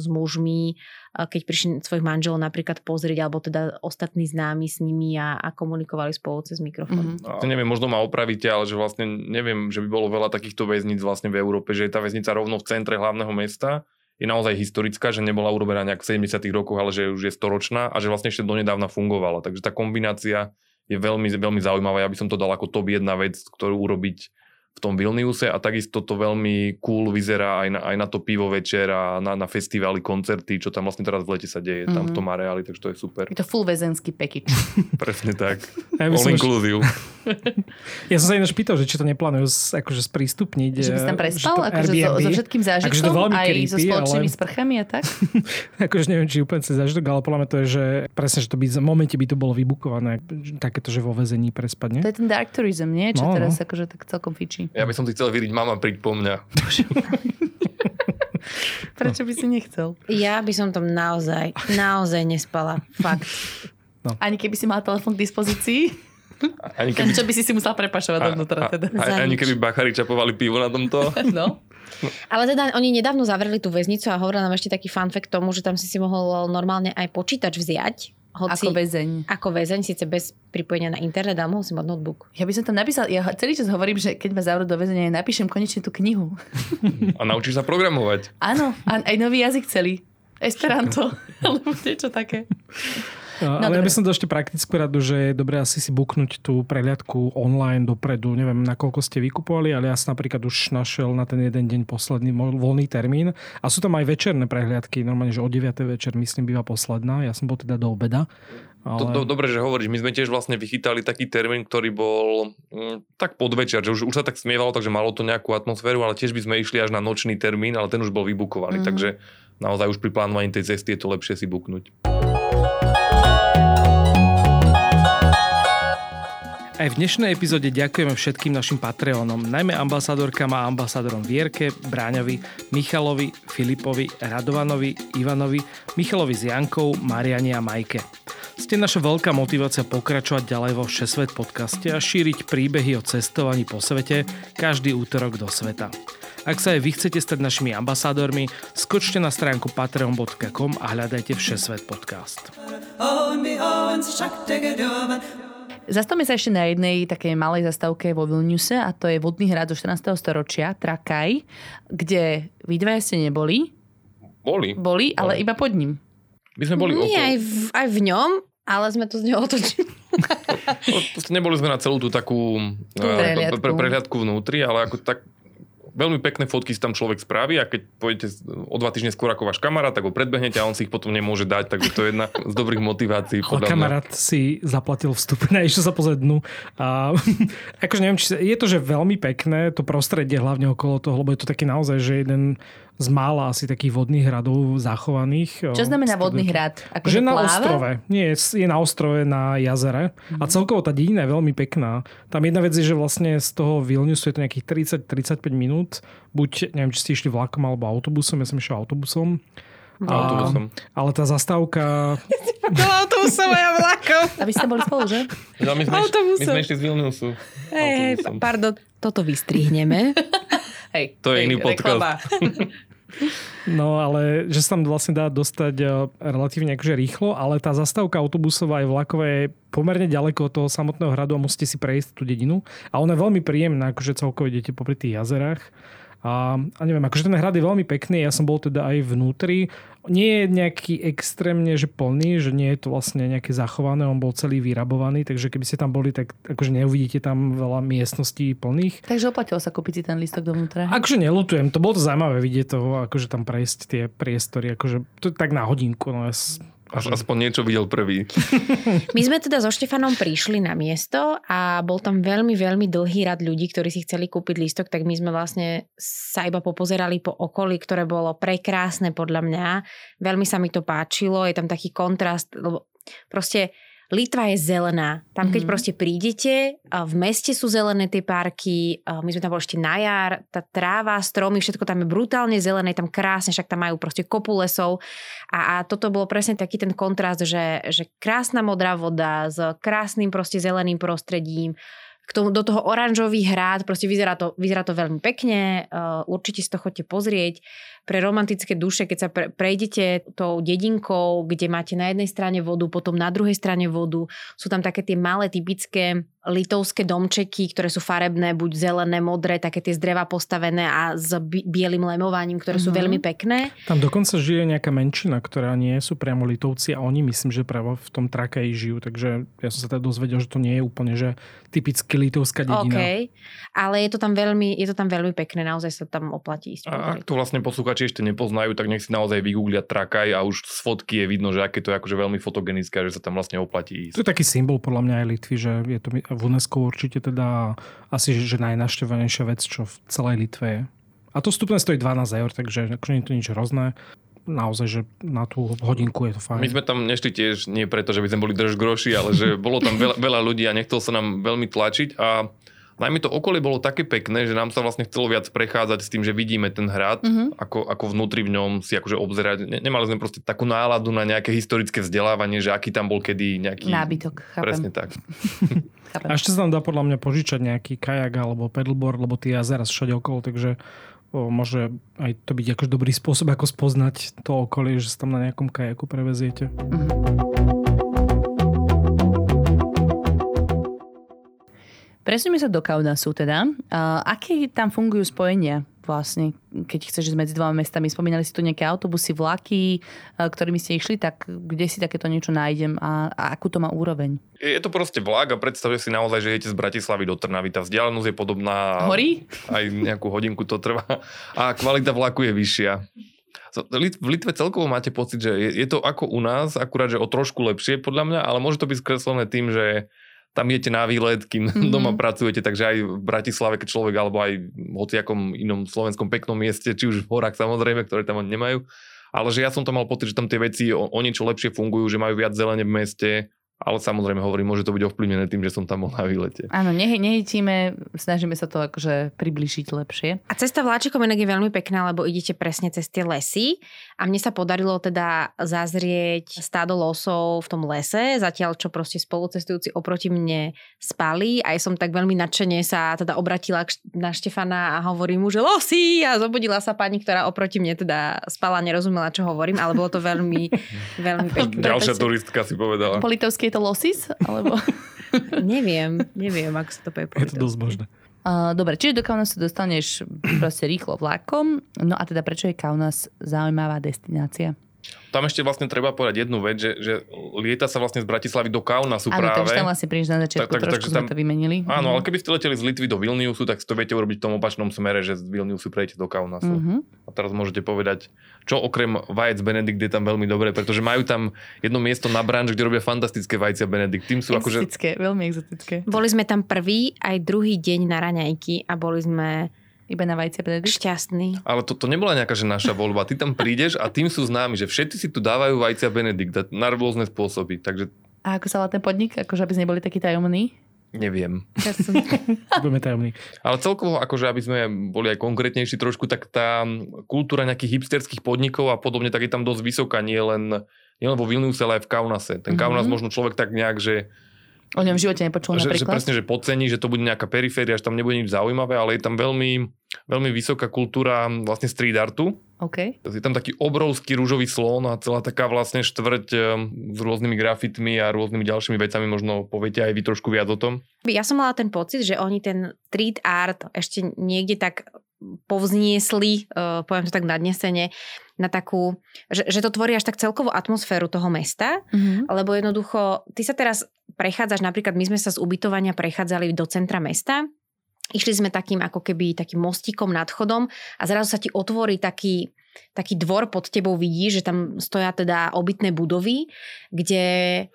s mužmi, keď prišli svojich manželov napríklad pozrieť, alebo teda ostatní známi s nimi a, a komunikovali spolu cez mikrofón. Mhm. To neviem, možno ma opravíte, ale že vlastne neviem, že by bolo veľa takýchto väzníc vlastne v Európe, že je tá väznica rovno v centre hlavného mesta, je naozaj historická, že nebola urobená nejak v 70 rokoch, ale že už je storočná a že vlastne ešte donedávna fungovala. Takže tá kombinácia je veľmi, veľmi zaujímavá. Ja by som to dal ako top jedna vec, ktorú urobiť v tom Vilniuse a takisto to veľmi cool vyzerá aj na, aj na to pivo večer a na, na festivály, koncerty, čo tam vlastne teraz v lete sa deje, tam v Mhm. tom areáli, takže to je super. Je to full väzenský package. Presne tak. Ja, All inclusive. Ja som sa ináč pýtal, že či to neplánujú s- akože sprístupniť. že by si tam eh, prespal? že to Akože so, so všetkým zážitkom? Akože to veľmi aj so creepy, spoločnými ale- sprchami a tak? akože neviem, či úplne cez zážitok, ale podľa mňa to je, že presne, že to by v momente by to bolo vybukované, takéto, že vo väzení prespať, nie? To je ten dark tourism, nie? Čo No, teraz no. akože tak celkom fičí. Ja by som si chcel vyriť, mama, príď po mňa. Prečo by si nechcel? Ja by som tam naozaj, naozaj nespala. Fakt. Ani keby si mal telefón k dispozícii? Ani keby, Čo by si si musel prepašovať dovnútra teda? a, Za ani keby bachari čapovali pivo na tomto. No. Ale teda oni nedávno zavreli tú väznicu a hovorila nám ešte taký fun fact tomu, že tam si si mohol normálne aj počítač vziať. Hoci, Ako väzeň. ako väzeň, síce bez pripojenia na internet a mohol si mať notebook. Ja by som tam napísal, ja celý čas hovorím, že keď ma zavrú do väzenia, ja napíšem konečne tú knihu. A naučíš sa programovať. Áno, a aj nový jazyk celý. Esperanto, alebo niečo také. No, ale ja dobre. by som to ešte praktickú radu, že je dobré asi si buknúť tú prehliadku online dopredu. Neviem, nakoľko ste vykupovali, ale ja som napríklad už našiel na ten jeden deň posledný voľný termín. A sú tam aj večerné prehliadky, normálne, že o 9. večer, myslím, býva posledná. Ja som bol teda do obeda. Ale... To, to, dobre, že hovoríš, my sme tiež vlastne vychytali taký termín, ktorý bol mm, tak podvečer, že už, už sa tak smievalo, takže malo to nejakú atmosféru, ale tiež by sme išli až na nočný termín, ale ten už bol vybukovaný, Mhm. takže naozaj už pri plánovaní tej cesty je to lepšie si buknúť. Aj v dnešnej epizóde ďakujeme všetkým našim Patreonom, najmä ambasádorkám a ambasádorom Vierke, Bráňovi, Michalovi, Filipovi, Radovanovi, Ivanovi, Michalovi s Jankou, Mariani a Majke. Ste naša veľká motivácia pokračovať ďalej vo Všesvet podcaste a šíriť príbehy o cestovaní po svete každý útorok do sveta. Ak sa aj vy chcete stať našimi ambasádormi, skočte na stránku patreon.com a hľadajte Všesvet podcast. Zastavme sa ešte na jednej takej malej zastavke vo Vilniuse a to je vodný hrad zo 14. storočia, Trakaj, kde vy dvaja ste neboli, Boli. boli, ale iba pod ním. My sme boli Nie, aj okolo. v, aj v ňom, ale sme to z neho otočili. Proste neboli sme na celú tú takú Tú eh, prehliadku. pre, prehliadku vnútri, ale ako tak veľmi pekné fotky si tam človek spraví a keď pôjdete o dva týždne skôr ako váš kamarát, tak ho predbehnete a on si ich potom nemôže dať, takže to je jedna z dobrých motivácií. Ale kamarát si zaplatil vstup na išiel sa pozrieť dnu. A, akože neviem, či je to, že veľmi pekné, to prostredie hlavne okolo toho, lebo je to taký naozaj, že jeden z mála asi takých vodných hradov zachovaných. Čo znamená vodný hrad? Akože Že na pláva? ostrove. Nie, je na ostrove na jazere. A celkovo tá dedina je veľmi pekná. Tam jedna vec je, že vlastne z toho Vilniusu je to nejakých 30-35 minút. Buď, neviem, či ste išli vlakom alebo autobusom. Ja som išiel autobusom. Autobusom. Ale tá zastávka... No, autobusom a vlakom. Aby ste boli spolu, že? No, my, sme, my Autobusom. sme išli z Vilniusu. Hej, hej, pardon, toto vystrihneme. Hej, To je hej, iný podcast. No ale že sa tam vlastne dá dostať eh, relatívne akože rýchlo, ale tá zastávka autobusová aj vlaková je pomerne ďaleko od toho samotného hradu a musíte si prejsť tú dedinu. A ona je veľmi príjemná, akože celkovo idete popri tých jazerách. A, a neviem, akože ten hrad je veľmi pekný, ja som bol teda aj vnútri. Nie je nejaký extrémne, že plný, že nie je to vlastne nejaké zachované, on bol celý vyrabovaný, takže keby ste tam boli, tak akože neuvidíte tam veľa miestností plných. Takže oplatilo sa kúpiť si ten listok dovnútra. Akože nelutujem, to bolo to zaujímavé vidieť to, akože tam prejsť tie priestory, akože to je tak na hodinku, no ja As, aspoň niečo videl prvý. My sme teda so Štefanom prišli na miesto a bol tam veľmi, veľmi dlhý rad ľudí, ktorí si chceli kúpiť lístok, tak my sme vlastne sa iba popozerali po okolí, ktoré bolo prekrásne podľa mňa. Veľmi sa mi to páčilo, je tam taký kontrast, lebo proste Litva je zelená. Tam, keď Mhm. proste prídete, v meste sú zelené tie parky, my sme tam boli ešte na jar, tá tráva, stromy, všetko tam je brutálne zelené, tam krásne, však tam majú proste kopu lesov. A, a toto bolo presne taký ten kontrast, že, že krásna modrá voda s krásnym proste zeleným prostredím, k tomu, do toho oranžový hrad, proste vyzerá to, vyzerá to veľmi pekne, uh, určite si to chodte pozrieť. Pre romantické duše, keď sa pre, prejdete tou dedinkou, kde máte na jednej strane vodu, potom na druhej strane vodu, sú tam také tie malé typické litovské domčeky, ktoré sú farebné, buď zelené, modré, také tie z dreva postavené a s bi- bielým lemovaním, ktoré sú Mhm. veľmi pekné. Tam dokonca žije nejaká menšina, ktorá nie sú priamo Litovci a oni myslím, že práve v tom Trakaji žijú, takže ja som sa teda dozvedel, že to nie je úplne že typicky litovská dedina. OK, ale je to tam veľmi, je to tam veľmi pekné, naozaj sa tam oplatí ísť. A ak to vlastne posluchači ešte nepoznajú, tak nech si naozaj vygooglia Trakaj a už z fotky je vidno, že aké to je akože veľmi fotogenické, že sa tam vlastne oplatí To ísť. je taký symbol podľa mňa aj Litvy, že je to v UNESCO určite teda asi že najnaštevovanejšia vec, čo v celej Litve je. A to vstupné stojí 12 eur, takže akože nie je to nič hrozné. Naozaj, že na tú hodinku je to fajn. My sme tam nešli tiež nie preto, že by sme boli drž groši, ale že bolo tam veľa, veľa ľudí a nechcel sa nám veľmi tlačiť a najmä to okolie bolo také pekné, že nám sa vlastne chcelo viac prechádzať s tým, že vidíme ten hrad, Mhm. ako, ako vnútri v ňom si akože obzerať. Ne, nemali sme proste takú náladu na nejaké historické vzdelávanie, že aký tam bol kedy nejaký... Nábytok, chápem. Presne tak. chápem. A ešte sa tam dá podľa mňa požičať nejaký kajak alebo pedalboard, lebo tie jazera všade okolo, takže o, môže aj to byť akož dobrý spôsob, ako spoznať to okolie, že sa tam na nejakom kajaku preveziete. Presuneme sa do Kaunasu teda. Uh, aké tam fungujú spojenia vlastne, keď chceš ísť medzi dvoma mestami? Spomínali si tu nejaké autobusy, vlaky, uh, ktorými ste išli, tak kde si takéto niečo nájdem a, a akú to má úroveň? Je to proste vlak a predstavte si naozaj, že idete z Bratislavy do Trnavy. Tá vzdialenosť je podobná. Horí? Aj nejakú hodinku to trvá. A kvalita vlaku je vyššia. V Litve celkovo máte pocit, že je, je to ako u nás, akurát, že o trošku lepšie podľa mňa, ale môže to byť skreslené tým, že tam idete na výlet, kým Mhm. mm-hmm. doma pracujete, takže aj v Bratislave, keď človek, alebo aj v hociakom inom slovenskom peknom mieste, či už v horách samozrejme, ktoré tam oni nemajú, ale že ja som tam mal pocit, že tam tie veci o, o niečo lepšie fungujú, že majú viac zelene v meste, ale samozrejme hovorím, môže to byť ovplyvnené tým, že som tam bol na výlete. Áno, ne, nehejtíme, snažíme sa to akože približiť lepšie. A cesta vláčikom inak je veľmi pekná, lebo idete presne cez tie lesy a mne sa podarilo teda zazrieť stádo losov v tom lese, zatiaľ čo proste spolucestujúci oproti mne spali a ja som tak veľmi nadšene sa teda obratila na Štefana a hovorím mu, že losy a zobudila sa pani, ktorá oproti mne teda spala, nerozumela, čo hovorím, ale bolo to veľmi, veľmi pekné. Ďalšia turistka si povedala. Po je to losis? Alebo... Neviem, neviem, ako sa to povie. po Je to dosť možné. Uh, dobre, čiže do Kaunasu dostaneš proste rýchlo vlakom. No a teda prečo je Kaunas zaujímavá destinácia? Tam ešte vlastne treba povedať jednu vec, že, že lieta sa vlastne z Bratislavy do Kaunasu Áno, práve. takže tam vlastne prídeš na začiatku, Tak- tak- trošku tam- to vymenili. Áno, ale keby ste leteli z Litvy do Vilniusu, tak si to viete urobiť v tom opačnom smere, že z Vilniusu prejdete do Kaunasu. Mhm. A teraz môžete povedať, čo okrem vajec Benedikt je tam veľmi dobré, pretože majú tam jedno miesto na branž, kde robia fantastické vajcia Benedikt. Tým sú akože... Exotické, veľmi exotické. Boli sme tam prvý aj druhý deň na raňajky a boli sme Iba na vajcia Benedikt? šťastní. Ale to, to nebola nejaká že naša voľba. Ty tam prídeš a tým sú známi, že všetci si tu dávajú vajcia Benedikt a na rôzne spôsoby. Takže A ako sa volá ten podnik? Akože aby sme neboli takí tajomní? Neviem. Budeme tajomní. Ale celkovo, akože aby sme boli aj konkrétnejší trošku, tak tá kultúra nejakých hipsterských podnikov a podobne, tak je tam dosť vysoká, nie len, nie len vo Vilniuse, ale aj v Kaunase. Ten Kaunas mm-hmm. možno človek tak nejak, že O ňom v živote nepočul že, napríklad? že presne, že podcení, že to bude nejaká periféria, že tam nebude nič zaujímavé, ale je tam veľmi, veľmi vysoká kultúra vlastne street artu. OK. Je tam taký obrovský rúžový slon a celá taká vlastne štvrť eh, s rôznymi grafitmi a rôznymi ďalšími vecami, možno poviete aj vy trošku viac o tom. Ja som mala ten pocit, že oni ten street art ešte niekde tak povzniesli, uh, poviem to tak nadnesene, na takú, že, že to tvorí až tak celkovú atmosféru toho mesta, Mhm. lebo jednoducho, ty sa teraz prechádzaš, napríklad my sme sa z ubytovania prechádzali do centra mesta, išli sme takým ako keby takým mostíkom nad chodom a zrazu sa ti otvorí taký, taký dvor pod tebou vidíš, že tam stoja teda obytné budovy, kde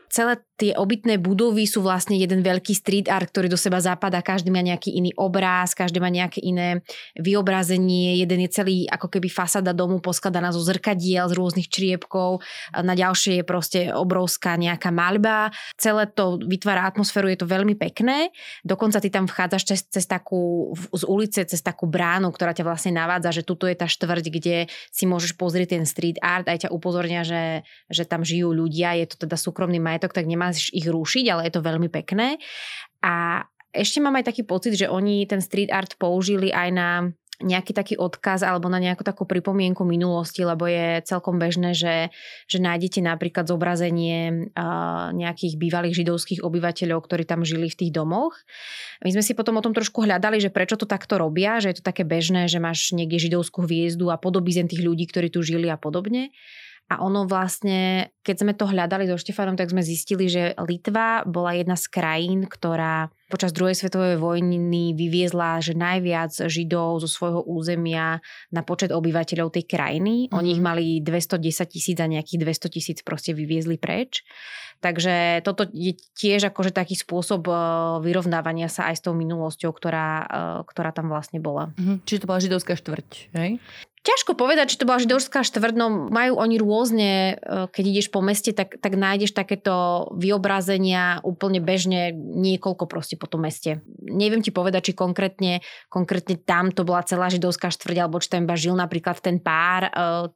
celé tie obytné budovy sú vlastne jeden veľký street art, ktorý do seba zapadá, každý má nejaký iný obráz, každý má nejaké iné vyobrazenie, jeden je celý ako keby fasada domu poskladaná zo zrkadiel, z rôznych čriepkov, na ďalšie je proste obrovská nejaká maľba, celé to vytvára atmosféru, je to veľmi pekné, dokonca ty tam vchádzaš cez, cez takú, z ulice, cez takú bránu, ktorá ťa vlastne navádza, že tuto je tá štvrť, kde si môžeš pozrieť ten street art, aj ťa upozornia, že, že tam žijú ľudia, je to teda súkromný majetok, tak nemáš ich rušiť, ale je to veľmi pekné. A ešte mám aj taký pocit, že oni ten street art použili aj na nejaký taký odkaz alebo na nejakú takú pripomienku minulosti, lebo je celkom bežné, že, že nájdete napríklad zobrazenie uh, nejakých bývalých židovských obyvateľov, ktorí tam žili v tých domoch. My sme si potom o tom trošku hľadali, že prečo to takto robia, že je to také bežné, že máš niekde židovskú hviezdu a podobizen tých ľudí, ktorí tu žili a podobne. A ono vlastne, keď sme to hľadali so Štefanom, tak sme zistili, že Litva bola jedna z krajín, ktorá počas druhej svetovej vojny vyviezla, že najviac Židov zo svojho územia na počet obyvateľov tej krajiny. Mm-hmm. Oni ich mali 210 tisíc a nejakých 200 tisíc proste vyviezli preč. Takže toto je tiež akože taký spôsob eh, vyrovnávania sa aj s tou minulosťou, ktorá, eh, ktorá tam vlastne bola. Mhm. Čiže to bola židovská štvrť, hej? Ťažko povedať, či to bola židovská štvrť, no majú oni rôzne, e, keď ideš po meste, tak, tak nájdeš takéto vyobrazenia úplne bežne niekoľko proste po tom meste. Neviem ti povedať, či konkrétne, konkrétne tam to bola celá židovská štvrť, alebo či tam iba žil napríklad ten pár, e,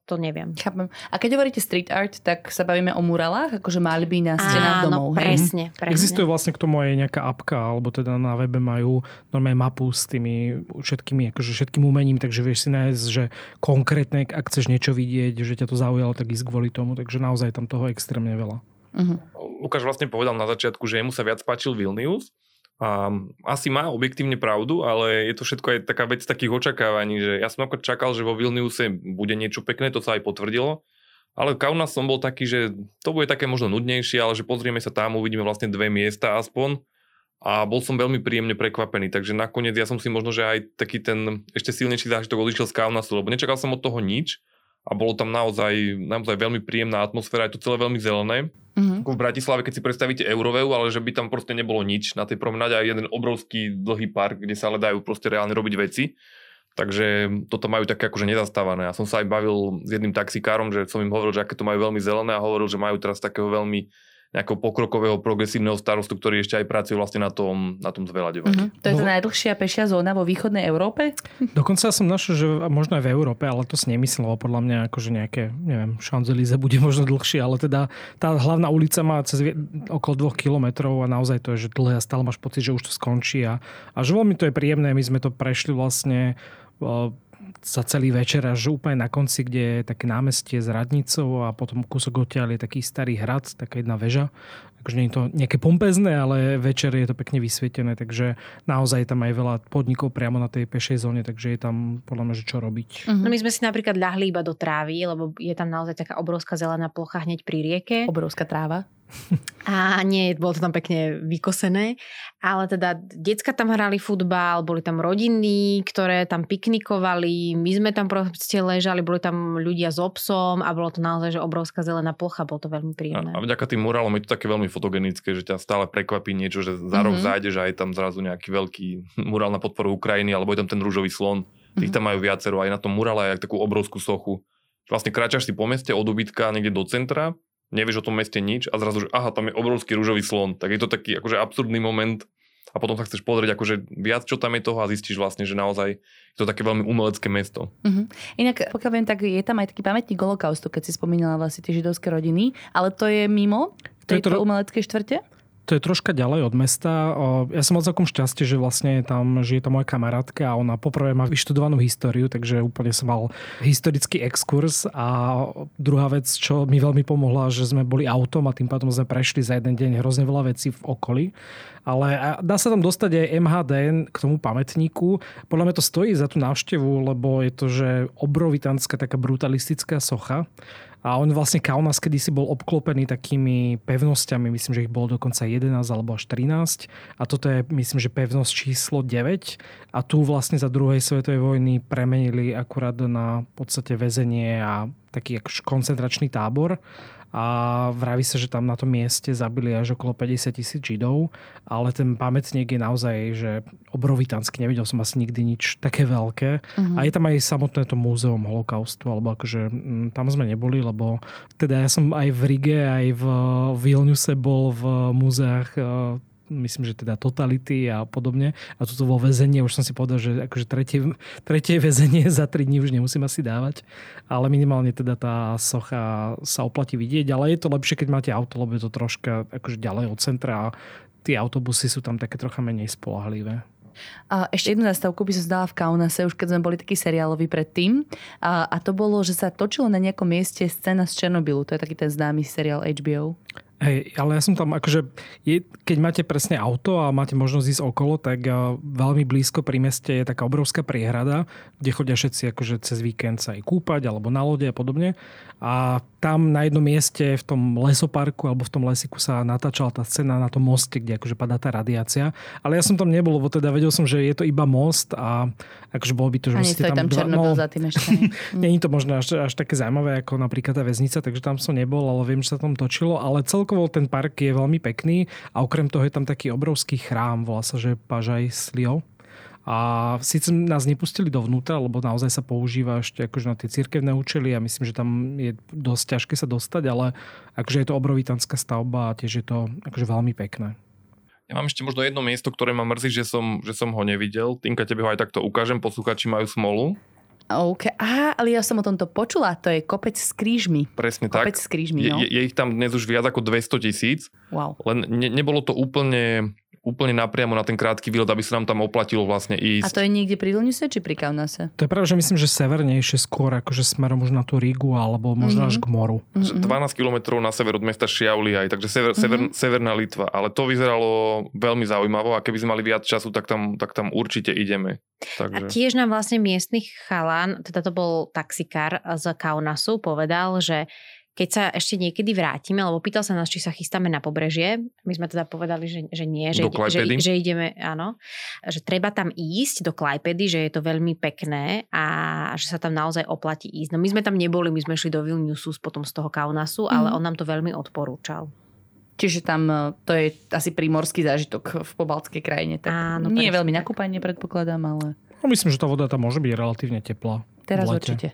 to neviem. Chápem. A keď hovoríte street art, tak sa bavíme o muralách, akože malby na stenách domov, hej? presne, presne. Existuje vlastne k tomu aj nejaká apka, alebo teda na webe majú normálne mapu s tými všetkými, akože všetkým umením, takže vieš si nájsť, že konkrétne, ak chceš niečo vidieť, že ťa to zaujalo, tak ísť kvôli tomu, takže naozaj tam toho extrémne veľa. Uh-huh. Lukáš vlastne povedal na začiatku, že jemu sa viac páčil Vilnius. A asi má objektívne pravdu, ale je to všetko aj taká vec takých očakávaní, že ja som ako čakal, že vo Vilniuse bude niečo pekné, to sa aj potvrdilo. Ale Kaunas som bol taký, že to bude také možno nudnejšie, ale že pozrieme sa tam, uvidíme vlastne dve miesta aspoň. A bol som veľmi príjemne prekvapený, takže nakoniec ja som si možno, že aj taký ten ešte silnejší zážitok odišiel z Kaunasu, lebo nečakal som od toho nič a bolo tam naozaj, naozaj veľmi príjemná atmosféra, je to celé veľmi zelené. Ako v Bratislave, keď si predstavíte Euroveu, ale že by tam proste nebolo nič na tej promenáde a jeden obrovský dlhý park, kde sa ale dajú proste reálne robiť veci. Takže toto majú také akože nezastávané. Ja som sa aj bavil s jedným taxikárom, že som im hovoril, že aké to majú veľmi zelené a hovoril, že majú teraz takého veľmi nejakého pokrokového progresívneho starostu, ktorý ešte aj pracuje vlastne na tom, na tom zveľaďovaní. Uh-huh. To je tá najdlhšia pešia zóna vo východnej Európe? Dokonca som našiel, že možno aj v Európe, ale to si nemyslel, podľa mňa akože nejaké, neviem, Champs-Élysées bude možno dlhšie, ale teda tá hlavná ulica má cez vie- okolo dvoch kilometrov a naozaj to je, že dlhé a stále máš pocit, že už to skončí a, a že veľmi to je príjemné, my sme to prešli vlastne za celý večer až úplne na konci, kde je také námestie s radnicou a potom kúsok odtiaľ je taký starý hrad, taká jedna väža. Takže nie je to nejaké pompezné, ale večer je to pekne vysvietené, takže naozaj tam aj veľa podnikov priamo na tej pešej zóne, takže je tam podľa mňa, že čo robiť. Uh-huh. No my sme si napríklad ľahli iba do trávy, lebo je tam naozaj taká obrovská zelená plocha hneď pri rieke. Obrovská tráva. A nie, bolo to tam pekne vykosené. Ale teda decka tam hrali futbal, boli tam rodiny, ktoré tam piknikovali, my sme tam proste ležali, boli tam ľudia s obsom a bolo to naozaj že obrovská zelená plocha, bolo to veľmi príjemné. A, a vďaka tým murálom je to také veľmi fotogenické, že ťa stále prekvapí niečo, že za rok Mhm. zájdeš a je tam zrazu nejaký veľký murál na podporu Ukrajiny, alebo je tam ten rúžový slon. Tých tam majú viacero, aj na tom murále aj takú obrovskú sochu. Vlastne kráčaš si po meste od ubytka niekde do centra, nevieš o tom meste nič a zrazu, že aha, tam je obrovský rúžový slon. Tak je to taký akože absurdný moment. A potom sa chceš pozrieť akože viac, čo tam je toho a zistíš vlastne, že naozaj je to také veľmi umelecké mesto. Uh-huh. Inak, pokiaľ viem, tak je tam aj taký pamätník holokaustu, keď si spomínala vlastne tie židovské rodiny, ale to je mimo tejto to je to... umeleckej štvrte? To je troška ďalej od mesta. Ja som mal celkom šťastie, že vlastne tam žije tá moja kamarátka a ona poprvé má vyštudovanú históriu, takže úplne som mal historický exkurs a druhá vec, čo mi veľmi pomohla, že sme boli autom a tým pádom sme prešli za jeden deň hrozne veľa vecí v okolí. Ale dá sa tam dostať aj MHD k tomu pamätníku. Podľa mňa to stojí za tú návštevu, lebo je to, že obrovitánska taká brutalistická socha a on vlastne Kaunas kedysi bol obklopený takými pevnosťami, myslím, že ich bolo dokonca 11 alebo až 13. A toto je, myslím, že pevnosť číslo 9. A tu vlastne za druhej svetovej vojny premenili akurát na podstate väzenie a taký akož koncentračný tábor a vraví sa, že tam na tom mieste zabili až okolo 50 tisíc židov, ale ten pamätník je naozaj že obrovitánsky, nevidel som asi nikdy nič také veľké. Uh-huh. A je tam aj samotné to múzeum holokaustu, alebo akože mm, tam sme neboli, lebo teda ja som aj v Rige, aj v Vilniuse bol v múzeách myslím, že teda totality a podobne. A toto vo väzenie už som si povedal, že akože tretie, tretie väzenie za 3 dní už nemusím asi dávať. Ale minimálne teda tá socha sa oplatí vidieť. Ale je to lepšie, keď máte auto, lebo je to troška akože ďalej od centra a tie autobusy sú tam také trocha menej spolahlivé. A ešte jednu zastavku by som zdala v Kaunase, už keď sme boli taký seriálový predtým. A, a to bolo, že sa točilo na nejakom mieste scéna z Černobylu. To je taký ten známy seriál HBO. Hej, ale ja som tam, akože, je, keď máte presne auto a máte možnosť ísť okolo, tak uh, veľmi blízko pri meste je taká obrovská priehrada, kde chodia všetci akože cez víkend sa aj kúpať alebo na lode a podobne. A tam na jednom mieste v tom lesoparku alebo v tom lesiku sa natáčala tá scéna na tom moste, kde akože padá tá radiácia. Ale ja som tam nebol, lebo teda vedel som, že je to iba most a akože bolo by to, že ste tam, tam dva, no, za tým ešte. Není to možno až, až také zaujímavé ako napríklad tá väznica, takže tam som nebol, ale viem, že sa tam točilo. Ale cel celkovo ten park je veľmi pekný a okrem toho je tam taký obrovský chrám, volá sa, že Pažaj Slio. A síce nás nepustili dovnútra, lebo naozaj sa používa ešte akože na tie cirkevné účely a myslím, že tam je dosť ťažké sa dostať, ale akože je to obrovitánska stavba a tiež je to akože veľmi pekné. Ja mám ešte možno jedno miesto, ktoré ma mrzí, že som, že som ho nevidel. Týmka tebe ho aj takto ukážem, posluchači majú smolu. OK. Aha, ale ja som o tomto počula, to je kopec s krížmi. Presne kopec tak. s krížmi, no. je, je ich tam dnes už viac ako 200 tisíc. Wow. Len ne, nebolo to úplne úplne napriamo na ten krátky výlet, aby sa nám tam oplatilo vlastne ísť. A to je niekde pri Vilniuse či pri Kaunase? To je pravda, že myslím, že severnejšie skôr, akože smerom už na tú Rigu alebo možno mm-hmm. až k moru. Mm-hmm. 12 km na sever od mesta aj, takže sever, mm-hmm. sever, severná Litva. Ale to vyzeralo veľmi zaujímavo a keby sme mali viac času, tak tam, tak tam určite ideme. Takže... A tiež nám vlastne miestny chalan, teda to bol taxikár z Kaunasu, povedal, že keď sa ešte niekedy vrátime, lebo pýtal sa nás, či sa chystáme na pobrežie. My sme teda povedali, že, že nie, že, že, že ideme, áno, že treba tam ísť do Klajpedy, že je to veľmi pekné a že sa tam naozaj oplatí ísť. No my sme tam neboli, my sme šli do Vilniusu potom z toho Kaunasu, mm. ale on nám to veľmi odporúčal. Čiže tam e, to je asi primorský zážitok v pobaltskej krajine. Tak Áno, nie je veľmi nakúpanie, predpokladám, ale... No, myslím, že tá voda tam môže byť relatívne teplá. Teraz určite.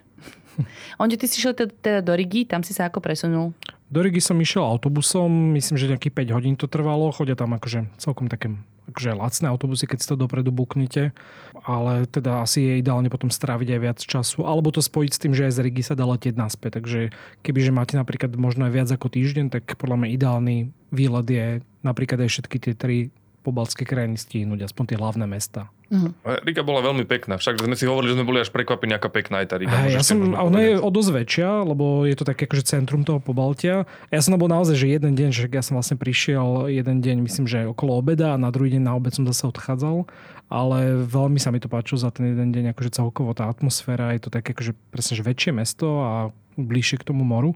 Onde, ty si šiel teda do Rigi, tam si sa ako presunul? Do Rigi som išiel autobusom, myslím, že nejakých 5 hodín to trvalo. Chodia tam akože celkom také akože lacné autobusy, keď si to dopredu buknete. Ale teda asi je ideálne potom stráviť aj viac času. Alebo to spojiť s tým, že aj z Rigi sa dá letieť naspäť. Takže kebyže máte napríklad možno aj viac ako týždeň, tak podľa mňa ideálny výlet je napríklad aj všetky tie tri pobalské krajiny stihnúť, aspoň tie hlavné mesta. Uh-huh. Riga bola veľmi pekná, však sme si hovorili, že sme boli až prekvapení, aká pekná je tá Riga. Hey, ja som, a ona je o dosť väčšia, lebo je to také akože centrum toho Pobaltia. Ja som bol naozaj, že jeden deň, že ja som vlastne prišiel jeden deň, myslím, že okolo obeda a na druhý deň na obed som zase odchádzal. Ale veľmi sa mi to páčilo za ten jeden deň, akože celkovo tá atmosféra, je to také akože presne, že väčšie mesto a bližšie k tomu moru.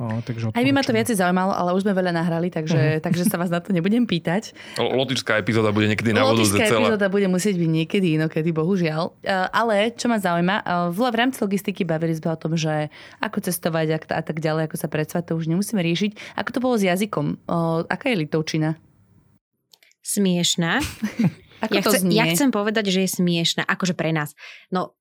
O, takže Aj by ma to viacej zaujímalo, ale už sme veľa nahrali, takže, uh-huh. takže sa vás na to nebudem pýtať. Lotičská epizóda bude niekedy na vodu Lotičská epizóda bude musieť byť niekedy inokedy, bohužiaľ. Uh, ale čo ma zaujíma, uh, v rámci logistiky bavili sme o tom, že ako cestovať a, a tak ďalej, ako sa predsvať, to už nemusíme riešiť. Ako to bolo s jazykom? Uh, aká je litovčina? Smiešná. Ako ja, to chce, znie? ja chcem povedať, že je smiešná, akože pre nás. No,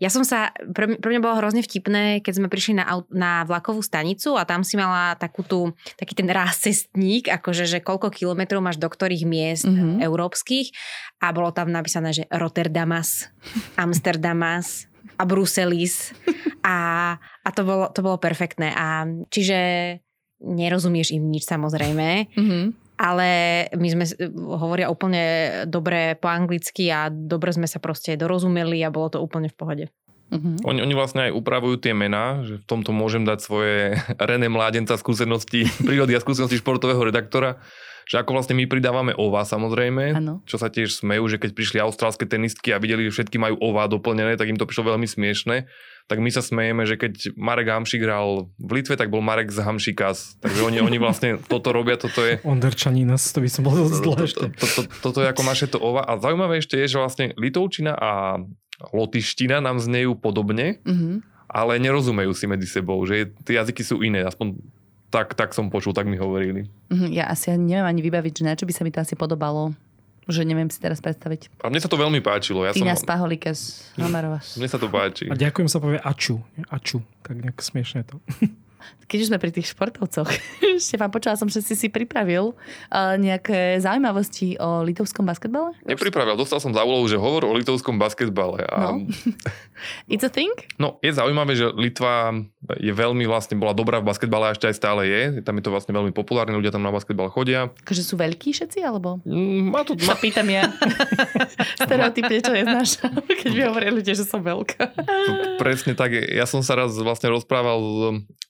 ja som sa, pre, pre mňa bolo hrozne vtipné, keď sme prišli na, na vlakovú stanicu a tam si mala takú tú, taký ten rázcestník, akože, že koľko kilometrov máš do ktorých miest Mhm. mm-hmm. európskych a bolo tam napísané, že Rotterdamas, Amsterdamas a Bruselis a, a to, bolo, to bolo perfektné. A čiže nerozumieš im nič samozrejme, Mhm. Ale my sme, hovoria úplne dobre po anglicky a dobre sme sa proste dorozumeli a bolo to úplne v pohode. Mhm. Oni, oni vlastne aj upravujú tie mená, že v tomto môžem dať svoje René Mládenca skúsenosti, prírody a skúsenosti športového redaktora, že ako vlastne my pridávame ova samozrejme, Áno. čo sa tiež smejú, že keď prišli austrálske tenistky a videli, že všetky majú ova doplnené, tak im to prišlo veľmi smiešne. Tak my sa smejeme, že keď Marek Hamšik hral v Litve, tak bol Marek z Hamšikas. Takže oni, oni vlastne toto robia, toto je... Onderčaninas, to by som bol dosť zle ešte. To, to, to, toto je ako naše to ova. A zaujímavé ešte je, že vlastne Litovčina a Lotyština nám znejú podobne, Mhm. ale nerozumejú si medzi sebou, že tie jazyky sú iné. Aspoň tak, tak som počul, tak mi hovorili. Mhm, Ja asi neviem ani vybaviť, že na čo by sa mi to asi podobalo. Že neviem si teraz predstaviť. A mne sa to veľmi páčilo. Ja Týna som, Spaholika z Hamarova. mne sa to páči. A ďakujem sa povie Aču. Aču. Tak nejak smiešne to. Keď už sme pri tých športovcoch, Štefan, počula som, že si si pripravil uh, nejaké zaujímavosti o litovskom basketbale? Nepripravil, dostal som za úlohu, že hovor o litovskom basketbale. A, No. It's a thing? No, je zaujímavé, že Litva je veľmi vlastne, bola dobrá v basketbale a ešte aj stále je. Tam je to vlastne veľmi populárne, ľudia tam na basketbal chodia. Akože sú veľkí všetci, alebo? Mm, Má to, Sa má, pýtam ja. Stereotypne, čo neznáš, keď mi hovoria ľudia, že som veľká. presne tak. Ja som sa raz vlastne rozprával s,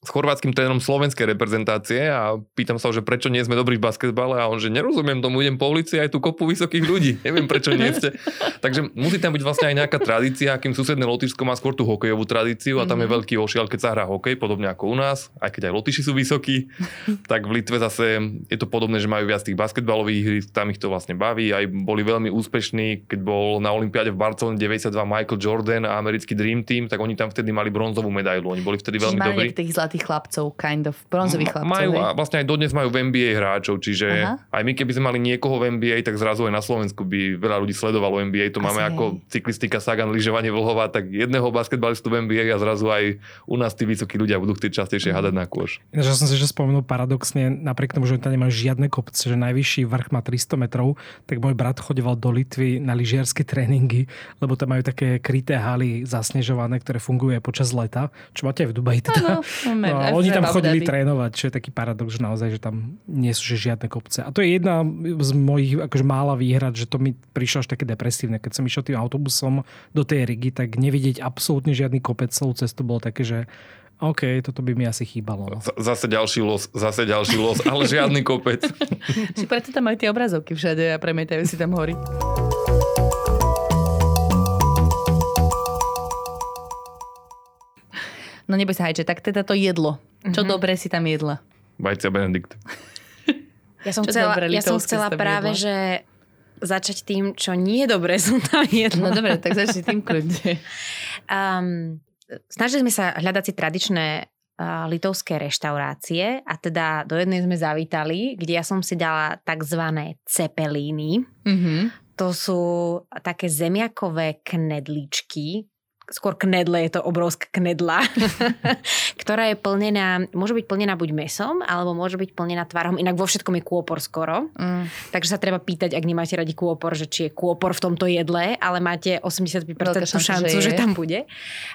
s chorvátským trénerom slovenskej reprezentácie a pýtam sa že prečo nie sme dobrí v basketbale a on, že nerozumiem tomu, idem po ulici aj tu kopu vysokých ľudí. Neviem, prečo nie ste. Takže musí tam byť vlastne aj nejaká tradícia, akým susedné Lotyšsko má skôr tú hokejovú tradíciu a tam je veľký ošial, keď sa hrá hokej, podobne ako u nás, aj keď aj Lotyši sú vysokí, tak v Litve zase je to podobné, že majú viac tých basketbalových hry, tam ich to vlastne baví, aj boli veľmi úspešní, keď bol na Olympiáde v Barcelone 92 Michael Jordan a americký Dream Team, tak oni tam vtedy mali bronzovú medailu, oni boli vtedy veľmi dobrí. niektorých zlatých chlapcov, kind of, bronzových chlapcov. Majú a vlastne aj dodnes majú v NBA hráčov, čiže Aha. aj my keby sme mali niekoho v NBA, tak zrazu aj na Slovensku by veľa ľudí sledovalo NBA. To Asi máme hej. ako cyklistika, Sagan, lyžovanie Vlhová, tak jedného basketbalistu v NBA a zrazu aj u nás tí vysokí ľudia budú chcieť častejšie hádať na kôš. Ináč, ja som si že spomenul paradoxne, napriek tomu, že tam nemajú žiadne kopce, že najvyšší vrch má 300 metrov, tak môj brat chodeval do Litvy na lyžiarske tréningy, lebo tam majú také kryté haly zasnežované, ktoré fungujú aj počas leta, čo máte aj v Dubaji teda. Máme No, oni tam chodili Dhabi. trénovať, čo je taký paradox, že naozaj, že tam nie sú že žiadne kopce. A to je jedna z mojich akože mála výhrad, že to mi prišlo až také depresívne. Keď som išiel tým autobusom do tej Rigi, tak nevidieť absolútne žiadny kopec celú cestu bolo také, že OK, toto by mi asi chýbalo. No. Z- Zase ďalší los, zase ďalší los, ale žiadny kopec. Čiže preto tam majú tie obrazovky všade a premietajú si tam hory. No neboj sa, Hajče, tak teda to jedlo. Čo Mhm. dobre si tam jedla? Vajcia Benedikt. Ja som Čo chcela, dobré ja som chcela práve, jedla? že začať tým, čo nie je dobré som tam jedla. No dobre, tak začni tým kľudne. Um, snažili sme sa hľadať si tradičné litovské reštaurácie a teda do jednej sme zavítali, kde ja som si dala takzvané cepelíny. Mhm. To sú také zemiakové knedličky, skôr knedle, je to obrovská knedla, ktorá je plnená, môže byť plnená buď mesom, alebo môže byť plnená tvarom, inak vo všetkom je kôpor skoro. Mm. Takže sa treba pýtať, ak nemáte radi kôpor, že či je kôpor v tomto jedle, ale máte 85% Veľká tú šanca, šancu, že že, tam bude.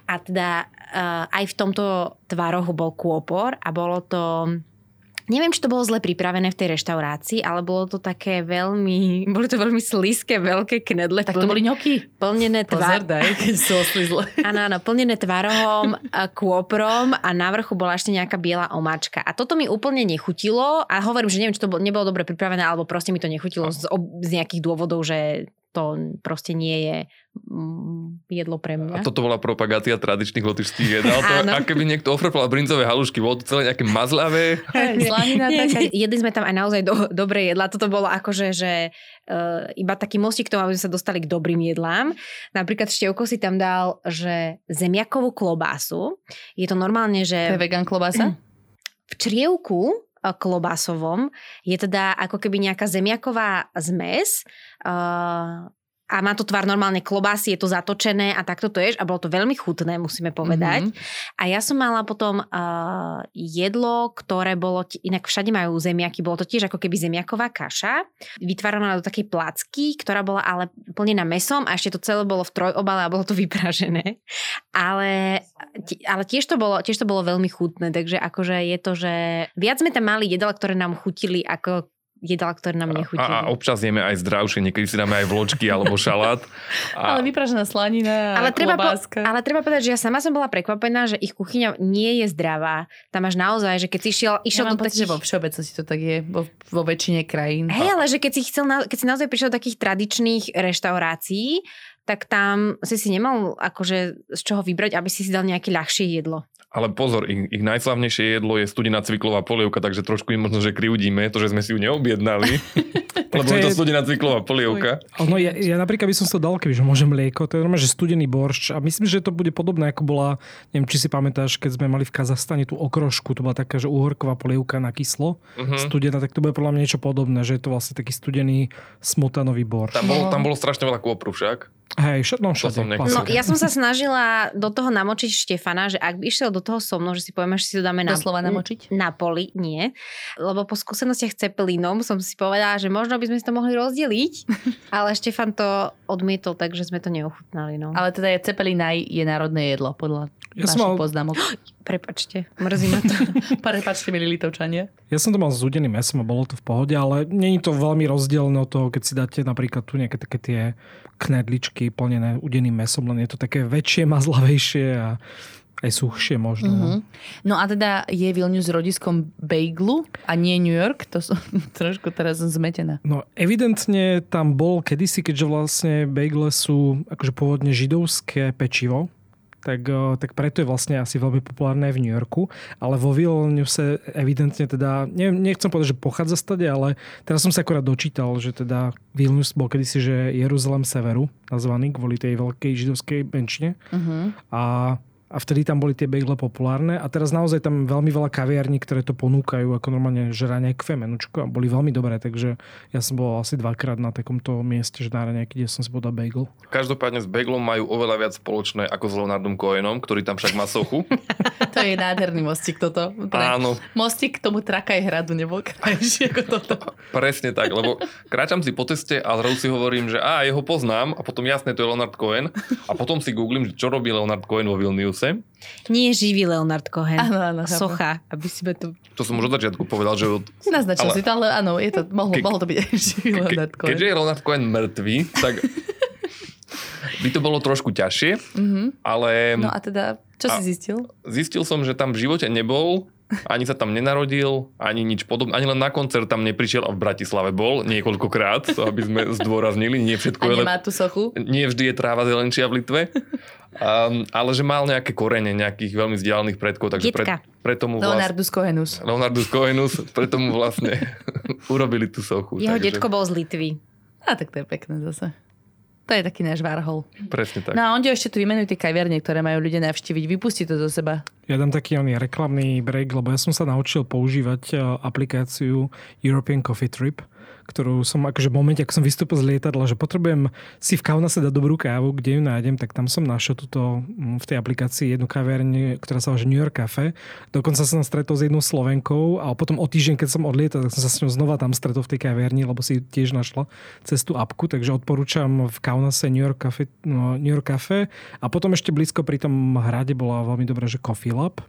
A teda uh, aj v tomto tvarohu bol kôpor a bolo to... Neviem, či to bolo zle pripravené v tej reštaurácii, ale bolo to také veľmi... Boli to veľmi slízke, veľké knedle. Tak to boli ňoky. plnené Pozor, tvar... daj, keď sú osli zle. Áno, áno, plnené tvarohom, a kôprom a na vrchu bola ešte nejaká biela omáčka. A toto mi úplne nechutilo a hovorím, že neviem, či to bolo, nebolo dobre pripravené, alebo proste mi to nechutilo z, ob, z nejakých dôvodov, že to proste nie je mm, jedlo pre A mňa. toto bola propagácia tradičných lotyšských jedál. To, Áno. a keby niekto ofrfal brincové halušky, bolo to celé nejaké. Slanina taká. nie, jedli sme tam aj naozaj do, dobré jedlá. Toto bolo akože, že uh, iba taký mostík k tomu, aby sme sa dostali k dobrým jedlám. Napríklad Števko si tam dal, že zemiakovú klobásu. Je to normálne, že... To je vegan klobása? v črievku klobásovom. Je teda ako keby nejaká zemiaková zmes, uh, a má to tvar normálne klobásy, je to zatočené a takto to ješ a bolo to veľmi chutné, musíme povedať. Mm-hmm. A ja som mala potom uh, jedlo, ktoré bolo, inak všade majú zemiaky, bolo to tiež ako keby zemiaková kaša, vytváraná do takej placky, ktorá bola ale plnená mesom a ešte to celé bolo v trojobale a bolo to vypražené. Ale, ale tiež, to bolo, tiež to bolo veľmi chutné, takže akože je to, že viac sme tam mali jedla, ktoré nám chutili ako jedala, ktoré nám nechutí. A, a občas jeme aj zdravšie, niekedy si dáme aj vločky alebo šalát. A... Ale vypražená slanina, ale treba, po, ale treba povedať, že ja sama som bola prekvapená, že ich kuchyňa nie je zdravá. Tam máš naozaj, že keď si išiel, išiel ja do takých... že vo všeobecnosti to tak je, vo, vo väčšine krajín. Hej, ale že keď si, chcel, keď si naozaj prišiel do takých tradičných reštaurácií, tak tam si si nemal akože z čoho vybrať, aby si si dal nejaké ľahšie jedlo. Ale pozor, ich, ich najslavnejšie jedlo je studená cviklová polievka, takže trošku im možno, že kriudíme to, že sme si ju neobjednali. lebo je to studená cviklová polievka. No ja, ja napríklad by som to dal, keby že môžem mlieko. To je normálne, že studený boršč. A myslím, že to bude podobné, ako bola, neviem, či si pamätáš, keď sme mali v Kazachstane tú okrošku, to bola taká, že uhorková polievka na kyslo, uh-huh. studená, tak to bude podľa mňa niečo podobné, že je to vlastne taký studený smotanový boršč. Tam, bol, tam bolo strašne veľa kôpru však. Hej, no všade. No, ja som sa snažila do toho namočiť Štefana, že ak by išiel do toho so mnou, že si povieme, že si to dáme na, Doslova namočiť? na poli, nie. Lebo po skúsenostiach cepelínom som si povedala, že možno by sme si to mohli rozdeliť, ale Štefan to odmietol, takže sme to neochutnali. No. Ale teda je cepelín je národné jedlo, podľa ja som mal... poznámok. Prepačte, mrzí ma to. Prepačte, milí Litovčania. Ja som to mal s udeným mesom a bolo to v pohode, ale není to veľmi rozdielne od toho, keď si dáte napríklad tu nejaké také tie knedličky plnené udeným mesom, len je to také väčšie, mazlavejšie a aj suchšie možno. Mm-hmm. No a teda je Vilnius rodiskom bagelu a nie New York? To som trošku teraz zmetená. No evidentne tam bol kedysi, keďže vlastne bagele sú akože pôvodne židovské pečivo, tak, tak preto je vlastne asi veľmi populárne v New Yorku, ale vo Vilniuse evidentne teda, ne, nechcem povedať, že pochádza stade, ale teraz som sa akorát dočítal, že teda Vilnius bol kedysi, že Jeruzalem severu nazvaný kvôli tej veľkej židovskej menšine. Uh-huh. A a vtedy tam boli tie bagle populárne a teraz naozaj tam veľmi veľa kaviarní, ktoré to ponúkajú ako normálne žraňajkové menučko a boli veľmi dobré, takže ja som bol asi dvakrát na takomto mieste, že na kde som si podal bagel. Každopádne s bagelom majú oveľa viac spoločné ako s Leonardom Cohenom, ktorý tam však má sochu. to je nádherný mostík toto. Pre... Áno. Mostík k tomu Trakaj hradu nebol krajší ako toto. Presne tak, lebo kráčam si po ceste a zrazu si hovorím, že a jeho poznám a potom jasne to je Leonard Cohen a potom si googlím, že čo robí Leonard Cohen vo Vilnius Beyoncé. Nie živý Leonard Cohen. Áno, áno. Socha, aby si to... To som už od začiatku povedal, že... Od... Naznačil ale... si to, ale áno, je to, mohlo, ke... mohlo to byť živý ke... Leonard Cohen. Keďže je Leonard Cohen mŕtvý, tak by to bolo trošku ťažšie, mm-hmm. ale... No a teda, čo a si zistil? Zistil som, že tam v živote nebol, ani sa tam nenarodil, ani nič podobné, ani len na koncert tam neprišiel a v Bratislave bol niekoľkokrát, aby sme zdôraznili, nie všetko nemá tú sochu? Nie vždy je tráva zelenčia v Litve, um, ale že mal nejaké korene nejakých veľmi vzdialených predkov, takže pre, preto mu vlastne... Leonardus Cohenus. Leonardus Cohenus, preto mu vlastne urobili tú sochu. Jeho takže... detko bol z Litvy. A tak to je pekné zase. To je taký náš Varhol. Presne tak. No a on ešte tu vymenujú tie kaviarne, ktoré majú ľudia navštíviť. Vypustí to zo seba. Ja dám taký oný reklamný break, lebo ja som sa naučil používať e, aplikáciu European Coffee Trip ktorú som akože v momente, ako som vystúpil z lietadla, že potrebujem si v Kaunase dať dobrú kávu, kde ju nájdem, tak tam som našiel túto mm, v tej aplikácii jednu kaviareň, ktorá sa volá New York Cafe. Dokonca som stretol s jednou Slovenkou a potom o týždeň, keď som odlietal, tak som sa s ňou znova tam stretol v tej kaviarni, lebo si tiež našla cestu apku, takže odporúčam v Kaunase New York Cafe, no, New York Cafe. A potom ešte blízko pri tom hrade bola veľmi dobré, že Coffee Lab,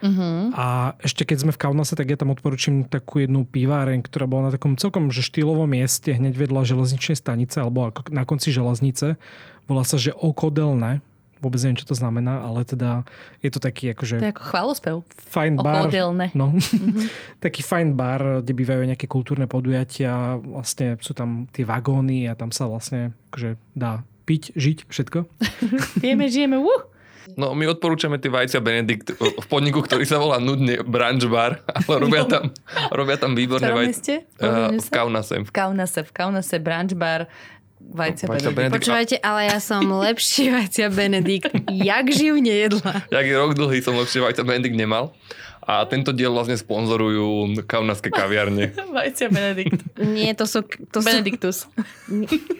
Uh-huh. A ešte keď sme v Kaunase, tak ja tam odporúčam takú jednu piváreň, ktorá bola na takom celkom že štýlovom mieste, hneď vedľa železničnej stanice, alebo ako na konci železnice. Volá sa, že Okodelné. Vôbec neviem, čo to znamená, ale teda je to taký akože... To je ako chválospev. Fajn bar. Okodelné. No. Uh-huh. taký fajn bar, kde bývajú nejaké kultúrne podujatia. Vlastne sú tam tie vagóny a tam sa vlastne akože dá piť, žiť, všetko. Vieme, žijeme, uh! No my odporúčame tie vajcia Benedikt v podniku, ktorý sa volá nudne Brunch Bar, ale robia tam, robia tam výborné vajcia. Uh, v Kaunase. V Kaunase, v Kaunase Brunch Bar. Vajcia, vajcia Benedikt. Počúvajte, ale ja som lepšie vajcia Benedikt. Jak živ nejedla. Jak je rok dlhý som lepšie vajcia Benedikt nemal. A tento diel vlastne sponzorujú kaunaské kaviarne. Vajcia Benedikt. Nie, to sú... To sú Benediktus.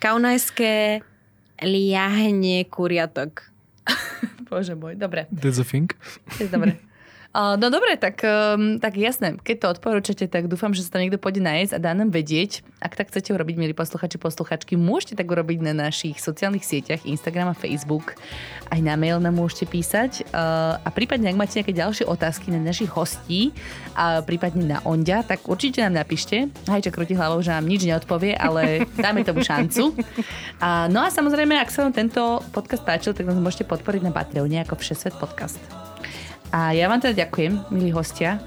kaunajské liahne kuriatok. Bože môj, dobre. That's a thing. To je dobre. No dobre, tak, um, tak jasné. Keď to odporúčate, tak dúfam, že sa tam niekto pôjde nájsť a dá nám vedieť. Ak tak chcete urobiť, milí posluchači, posluchačky, môžete tak urobiť na našich sociálnych sieťach, Instagram a Facebook. Aj na mail nám môžete písať. A prípadne, ak máte nejaké ďalšie otázky na našich hostí a prípadne na Ondia, tak určite nám napíšte. Hajča krúti hlavou, že nám nič neodpovie, ale dáme tomu šancu. Uh, no a samozrejme, ak sa vám tento podcast páčil, tak nás môžete podporiť na Patreone ako Všesvet podcast. A ja vám teda ďakujem, milí hostia.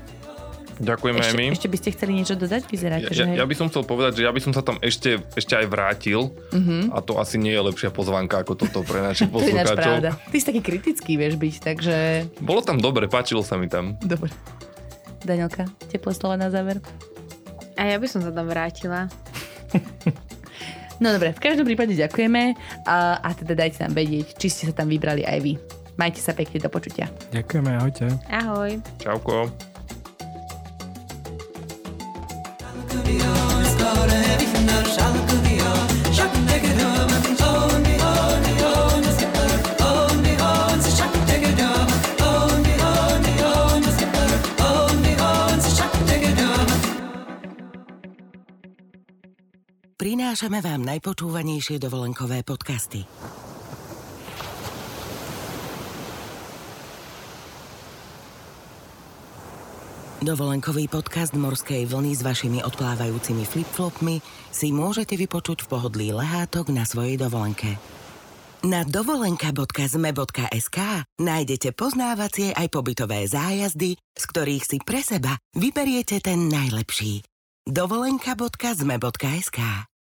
Ďakujeme aj Ešte, my. ešte by ste chceli niečo dodať? Vyzeráte, Ja, že ja, by som chcel povedať, že ja by som sa tam ešte, ešte aj vrátil Mhm. a to asi nie je lepšia pozvánka ako toto pre našich To poslucháčov. pravda. Ty si taký kritický, vieš byť, takže... Bolo tam dobre, páčilo sa mi tam. Dobre. Danielka, teplé slova na záver? A ja by som sa tam vrátila. No dobre, v každom prípade ďakujeme a, a teda dajte nám vedieť, či ste sa tam vybrali aj vy. Majte sa pekne do počutia. Ďakujeme, ahojte. Ahoj. Čauko. Prinášame vám najpočúvanejšie dovolenkové podcasty. Dovolenkový podcast Morskej vlny s vašimi odplávajúcimi flipflopmi si môžete vypočuť v pohodlí lehátok na svojej dovolenke. Na dovolenka.zme.sk nájdete poznávacie aj pobytové zájazdy, z ktorých si pre seba vyberiete ten najlepší. dovolenka.zme.sk